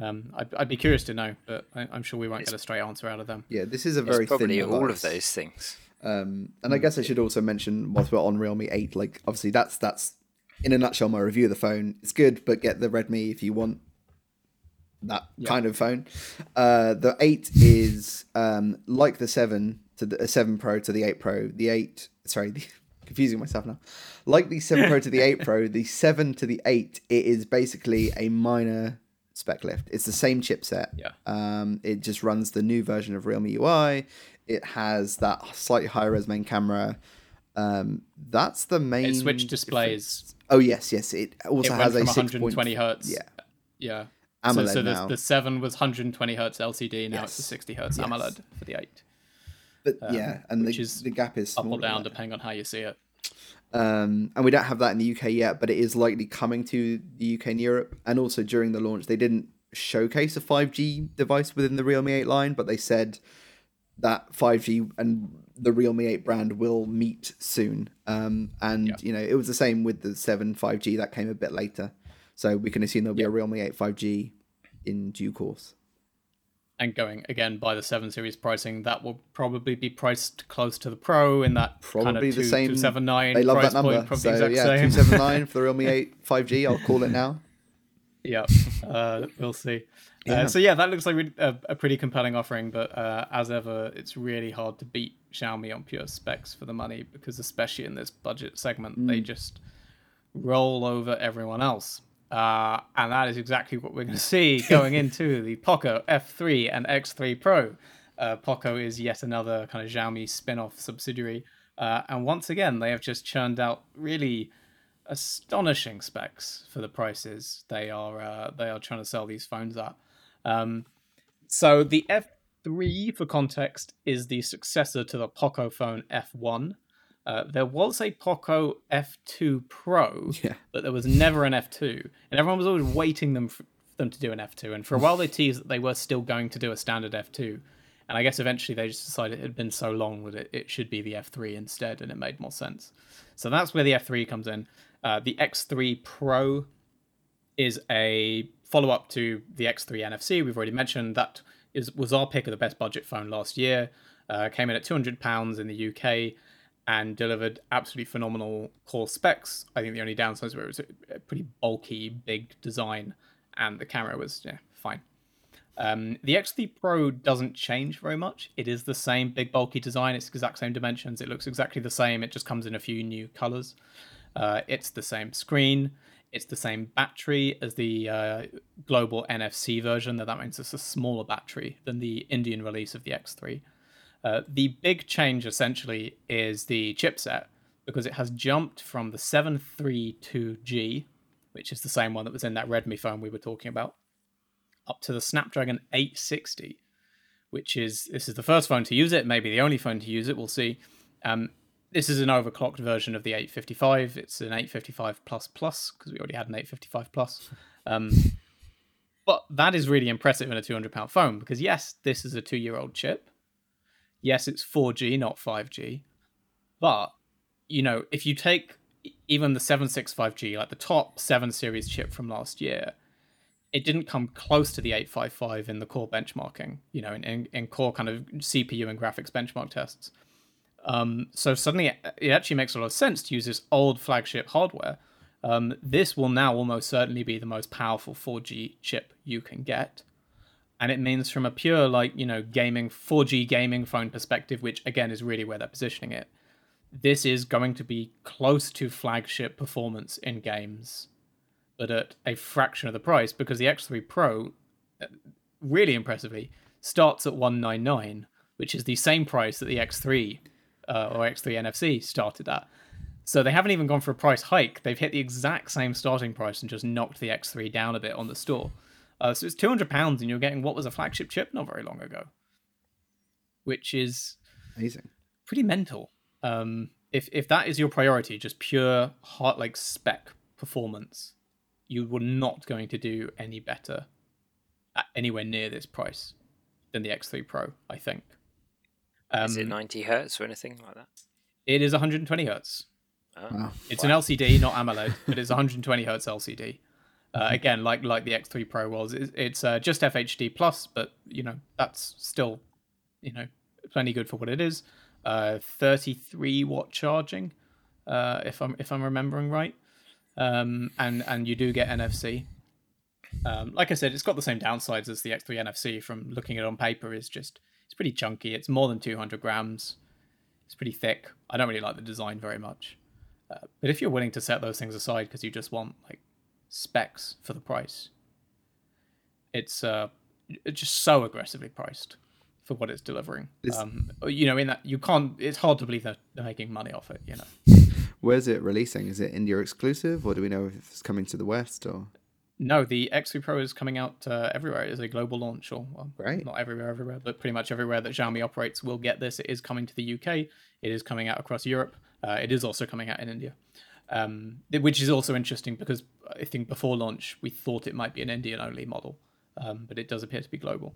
Um, I'd, I'd be curious to know, but I, am sure we won't It's- get a straight answer out of them. Yeah, this is a very It's probably thin all of those things. Um, and I guess I should also mention whilst we're on Realme 8, like obviously that's that's in a nutshell my review of the phone. It's good, but get the Redmi if you want that kind of phone. Uh, the 8 is um, like the 7 to the uh, 7 Pro to the 8 Pro. The 8, sorry, the, [LAUGHS] confusing myself now. Like the 7 Pro to the 8 Pro, the 7 to the 8, it is basically a minor spec lift. It's the same chipset. Yeah. Um, it just runs the new version of Realme UI. It has that slightly higher res main camera. Um, that's the main. It difference. displays. Oh yes, yes. It also It has a from 6.0 120 hertz. Yeah, Yeah. AMOLED so so the, the 7 was 120 hertz LCD, now it's a 60 hertz Yes. AMOLED for the 8. but yeah, and the, the gap is Up or down, depending on how you see it. Um, and we don't have that in the UK yet, but it is likely coming to the UK and Europe. And also during the launch, they didn't showcase a 5G device within the Realme 8 line, but they said that 5G and the Realme 8 brand will meet soon. Um, and Yeah. you know, it was the same with the 7 5G that came a bit later. So we can assume there'll be a Realme 8 5G in due course. And going again by the 7 series pricing, that will probably be priced close to the Pro in that kind Probably of the two, same. 279 They love price that number. point, So yeah, 279 [LAUGHS] for the Realme 8 5G. I'll call it now. Yeah, uh, [LAUGHS] we'll see. Yeah. Uh, so yeah, that looks like a, a pretty compelling offering, but uh, as ever, it's really hard to beat Xiaomi on pure specs for the money because especially in this budget segment, they Mm. just roll over everyone else. Uh, and that is exactly what we're going [LAUGHS] to see going into the Poco F3 and X3 Pro. Uh, Poco is yet another kind of Xiaomi spin-off subsidiary, uh, and once again, they have just churned out really astonishing specs for the prices they are uh, they are trying to sell these phones at. Um, so the F3, for context, is the successor to the Poco phone F1. Uh, there was a Poco F2 Pro, Yeah. but there was never an F2, and everyone was always waiting them for them to do an F2. And for a while, they [LAUGHS] teased that they were still going to do a standard F2. And I guess eventually they just decided it had been so long that it, it should be the F3 instead, and it made more sense. So that's where the F3 comes in. Uh, the X3 Pro is a follow up to the X3 NFC. We've already mentioned that is was our pick of the best budget phone last year. Uh, came in at two hundred pounds in the UK and delivered absolutely phenomenal core specs. I think the only downsides were it was a, a pretty bulky, big design, and the camera was yeah fine. Um, the X3 Pro doesn't change very much. It is the same big bulky design. It's exact same dimensions. It looks exactly the same. It just comes in a few new colors. Uh, it's the same screen. It's the same battery as the uh, global NFC version. Though that means it's a smaller battery than the Indian release of the X3. Uh, the big change essentially is the chipset because it has jumped from the 732G, which is the same one that was in that Redmi phone we were talking about, up to the Snapdragon 860, which is this is the first phone to use it, maybe the only phone to use it. We'll see. Um, this is an overclocked version of the 855. It's an 855 plus plus because we already had an 855 plus. Um, [LAUGHS] but that is really impressive in a 200 pound phone because yes, this is a two year old chip. Yes, it's 4G, not 5G. But you know, if you take even the 765G, like the top 7 series chip from last year, it didn't come close to the 855 in the core benchmarking, you know, in, in, in core kind of CPU and graphics benchmark tests. Um, so suddenly it, it actually makes a lot of sense to use this old flagship hardware. Um, this will now almost certainly be the most powerful 4G chip you can get. And it means from a pure, like, you know, gaming, 4G gaming phone perspective, which again is really where they're positioning it, this is going to be close to flagship performance in games, but at a fraction of the price because the X3 Pro, uh, really impressively, starts at 199, which is the same price that the X3 uh, or X3 NFC started at. So they haven't even gone for a price hike. They've hit the exact same starting price and just knocked the X3 down a bit on the store. Uh, so it's two hundred pounds, and you're getting what was a flagship chip not very long ago, which is Amazing. pretty mental. Um, if if that is your priority, just pure heart like spec performance, you were not going to do any better at anywhere near this price than the X3 Pro. I think. Um, is it 90 hertz or anything like that? It is 120 hertz. Oh, wow. It's an LCD, not AMOLED, but it's 120 hertz LCD. Uh, again, like like the X3 Pro was, it's, it's uh, just FHD plus, but you know that's still, you know, plenty good for what it is. Uh, 33 watt charging, uh, if I'm if I'm remembering right, um, and and you do get NFC. Um, like I said, it's got the same downsides as the X3 NFC. From looking at it on paper, is just it's pretty chunky. It's more than 200 grams. It's pretty thick. I don't really like the design very much. Uh, but if you're willing to set those things aside because you just want like specs for the price, it's uh, it's just so aggressively priced for what it's delivering. Um, you know, in that you can't. It's hard to believe that they're making money off it. You know. [LAUGHS] Where's it releasing? Is it India exclusive, or do we know if it's coming to the West or? No, the X3 Pro is coming out uh, everywhere. It is a global launch, or well, right. not everywhere, everywhere, but pretty much everywhere that Xiaomi operates will get this. It is coming to the UK. It is coming out across Europe. Uh, it is also coming out in India, um, which is also interesting because I think before launch we thought it might be an Indian-only model, um, but it does appear to be global.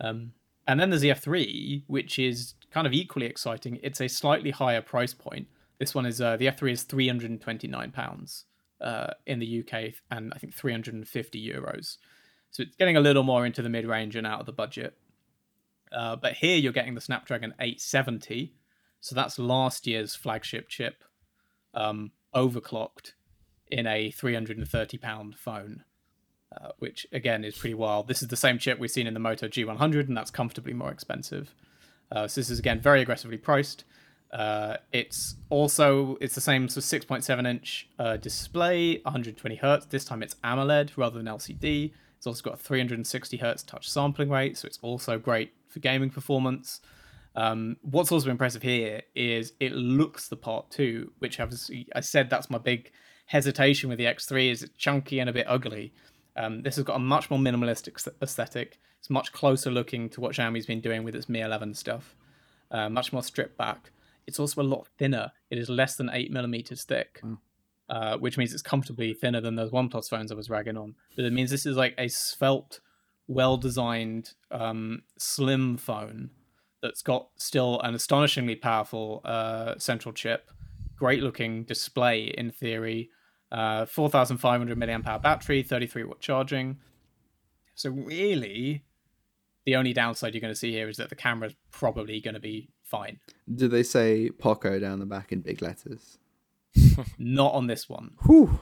Um, and then there's the F3, which is kind of equally exciting. It's a slightly higher price point. This one is uh, the F3 is 329 pounds uh, in the UK and I think 350 euros. So it's getting a little more into the mid range and out of the budget. Uh, but here you're getting the Snapdragon 870. So that's last year's flagship chip um, overclocked in a 330 pound phone, uh, which again is pretty wild. This is the same chip we've seen in the Moto G100, and that's comfortably more expensive. Uh, so this is again very aggressively priced. Uh, it's also it's the same so 6.7 inch uh, display, 120 hertz. This time it's AMOLED rather than LCD. It's also got 360 hertz touch sampling rate, so it's also great for gaming performance. Um, what's also impressive here is it looks the part too, which I said that's my big hesitation with the X3 is it's chunky and a bit ugly. Um, this has got a much more minimalistic aesthetic. It's much closer looking to what Xiaomi's been doing with its Mi 11 stuff. Uh, much more stripped back. It's also a lot thinner. It is less than eight millimeters thick, wow. uh, which means it's comfortably thinner than those OnePlus phones I was ragging on. But it means this is like a svelte, well-designed, um, slim phone that's got still an astonishingly powerful uh, central chip, great-looking display in theory, uh, 4,500 milliamp hour battery, 33 watt charging. So really, the only downside you're going to see here is that the camera's probably going to be fine. Do they say Poco down the back in big letters? Not on this one.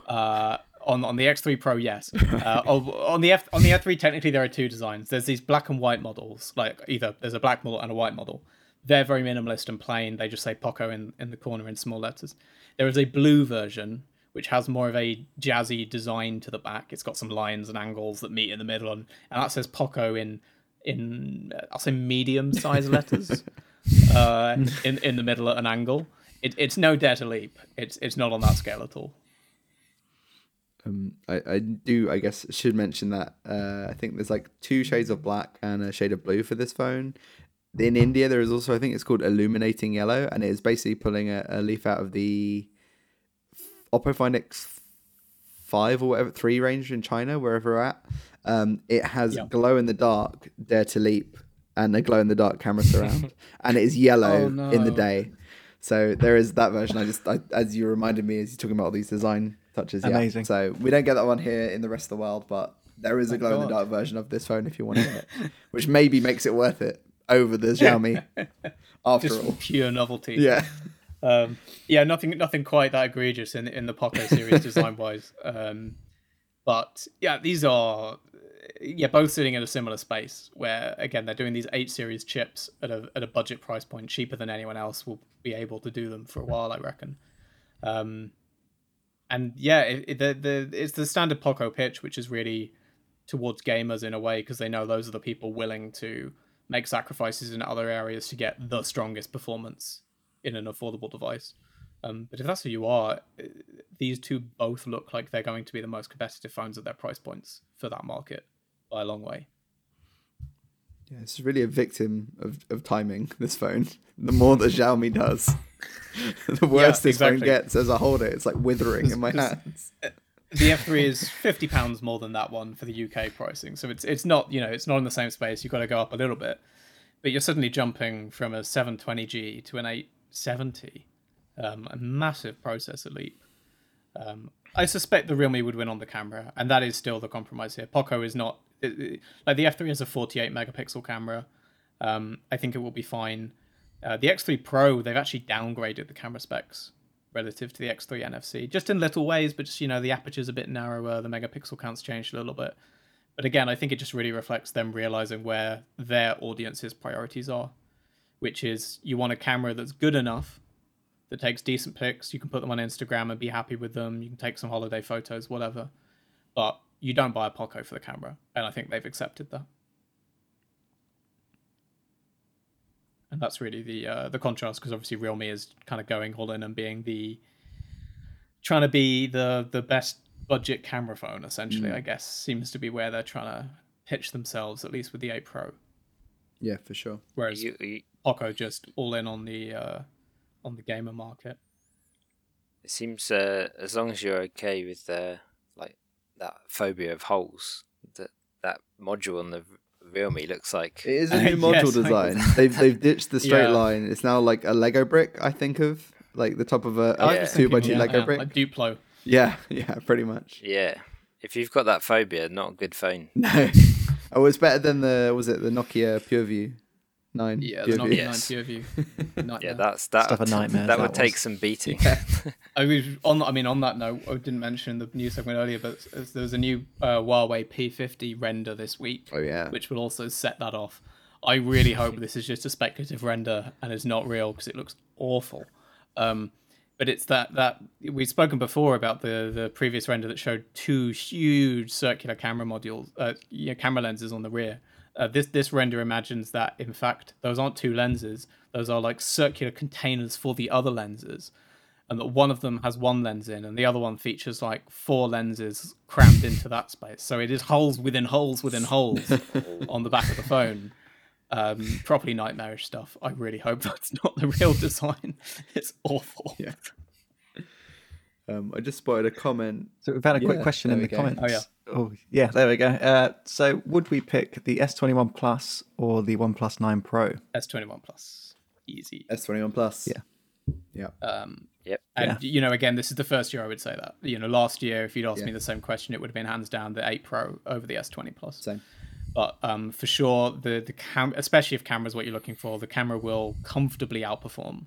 Uh, on on the X3 Pro, yes. Uh, on the F on the F3, technically there are two designs. There's these black and white models, like either there's a black model and a white model. They're very minimalist and plain. They just say Poco in in the corner in small letters. There is a blue version which has more of a jazzy design to the back. It's got some lines and angles that meet in the middle, and, and that says Poco in in I'll say medium size letters [LAUGHS] uh, in in the middle at an angle. It, it's no dare to leap. It's it's not on that scale at all. Um, I, I do I guess should mention that uh, I think there's like two shades of black and a shade of blue for this phone. In India, there is also I think it's called illuminating yellow, and it is basically pulling a, a leaf out of the Oppo Find X five or whatever three range in China, wherever we're at. Um, it has yep. glow in the dark, dare to leap, and a glow in the dark camera surround, [LAUGHS] and it is yellow oh, no. in the day. So there is that version. I just, I, as you reminded me, as you're talking about all these design touches. Amazing. Yeah. So we don't get that one here in the rest of the world, but there is a glow in the dark version of this phone if you want it, which maybe makes it worth it over the [LAUGHS] Xiaomi. after just all, pure novelty. Yeah. Um, yeah, nothing, nothing quite that egregious in in the Poco series [LAUGHS] design wise. Um, but yeah, these are yeah both sitting in a similar space where again they're doing these eight series chips at a at a budget price point cheaper than anyone else will be able to do them for a while, I reckon. Um, and yeah, it, it, the the it's the standard Poco pitch, which is really towards gamers in a way because they know those are the people willing to make sacrifices in other areas to get the strongest performance in an affordable device. Um, but if that's who you are, these two both look like they're going to be the most competitive phones at their price points for that market by a long way. Yeah, it's really a victim of, of timing. [LAUGHS] This phone. The more that Xiaomi does, [LAUGHS] the worse this phone gets as I hold it. It's like withering in my hands. [LAUGHS] The F3 is fifty pounds more than that one for the UK pricing, so it's it's not you know it's not in the same space. You've got to go up a little bit, but you're suddenly jumping from a 720G to an 870, um, a massive processor leap. Um, I suspect the Realme would win on the camera, and that is still the compromise here. Poco is not it- like the F3 has a 48 megapixel camera. Um, I think it will be fine. Uh, the X3 Pro, they've actually downgraded the camera specs relative to the X3 NFC, just in little ways, but just you know the aperture's a bit narrower, the megapixel count's changed a little bit. But again, I think it just really reflects them realizing where their audience's priorities are, which is you want a camera that's good enough that takes decent pics, you can put them on Instagram and be happy with them, you can take some holiday photos, whatever. But you don't buy a Poco for the camera, and I think they've accepted that. And that's really the uh, the contrast because obviously Realme is kind of going all in and being the trying to be the the best budget camera phone essentially Mm. i guess seems to be where they're trying to pitch themselves at least with the 8 pro Yeah, for sure. whereas You, you, poco just all in on the uh on the gamer market it seems uh, as long as you're okay with uh, like that phobia of holes, that that module on the Realme looks like It is a [LAUGHS] new module I- design. they've they've ditched the [LAUGHS] straight Yeah. line. It's now like a Lego brick. I think of like the top of a was two by Thinking, two yeah, Lego yeah, brick. like duplo Yeah, [LAUGHS] yeah, pretty much. yeah. If you've got that phobia, not a good phone. No. Oh, it's better than the was it the Nokia PureView nine? yeah the PureView. Nokia Yes. 9 PureView [LAUGHS] Yeah, Nightmare. that's that. Stuff a nightmare, That that would take some beating. [LAUGHS] I was on. I mean, on that note, I didn't mention the news segment earlier, but there was a new uh, Huawei P50 render this week, Oh yeah. which will also set that off. I really hope this is just a speculative render and is not real because it looks awful. Um, but it's that that we've spoken before about the the previous render that showed two huge circular camera modules, uh, you know, camera lenses on the rear. Uh, this this render imagines that in fact those aren't two lenses; those are like circular containers for the other lenses, and that one of them has one lens in, and the other one features like four lenses crammed into that space. So it is holes within holes within holes [LAUGHS] on the back of the phone. Um, properly nightmarish stuff. I really hope [LAUGHS] that's not the real design. It's awful. Yeah. Um, I just spotted a comment. So we've had a quick Yeah, question in the go. comments. Oh, yeah. Oh yeah, there we go. Uh, so would we pick the S21 Plus or the OnePlus 9 Pro? S21 Plus, easy. S twenty one plus. Yeah. Yeah. Um, Yep. and you know, again, this is the first year I would say that. You know, last year, if you'd asked Yeah. me the same question, it would have been hands down the 8 Pro over the S20 Plus. Same. But um, for sure, the the cam, especially if camera is what you're looking for, the camera will comfortably outperform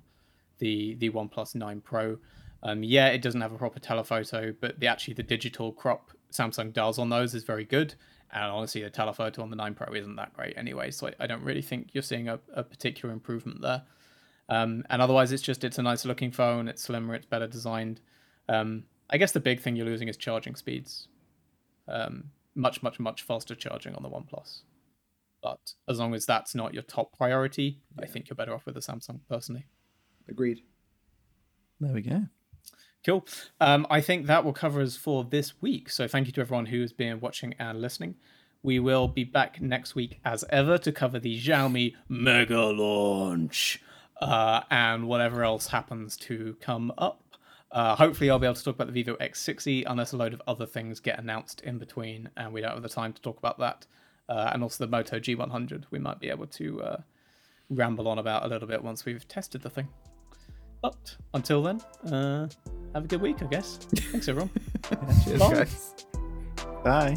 the the OnePlus 9 Pro. Um, yeah, it doesn't have a proper telephoto, but the actually the digital crop Samsung does on those is very good. And honestly, the telephoto on the 9 Pro isn't that great anyway, so I, I don't really think you're seeing a, a particular improvement there. Um, and otherwise, it's just it's a nicer looking phone. It's slimmer. It's better designed. Um, I guess the big thing you're losing is charging speeds. Um, much, much, much faster charging on the OnePlus. But as long as that's not your top priority, I think you're better off with the Samsung personally. Agreed. There we go. Cool. Um, I think that will cover us for this week. So thank you to everyone who has been watching and listening. We will be back next week as ever to cover the Xiaomi mega launch uh, and whatever else happens to come up. Uh, hopefully, I'll be able to talk about the Vivo X60 unless a load of other things get announced in between and we don't have the time to talk about that. Uh, and also the Moto G100, we might be able to uh, ramble on about a little bit once we've tested the thing. But until then, uh, have a good week, I guess. Thanks, everyone. [LAUGHS] Cheers, Bye. guys. Bye.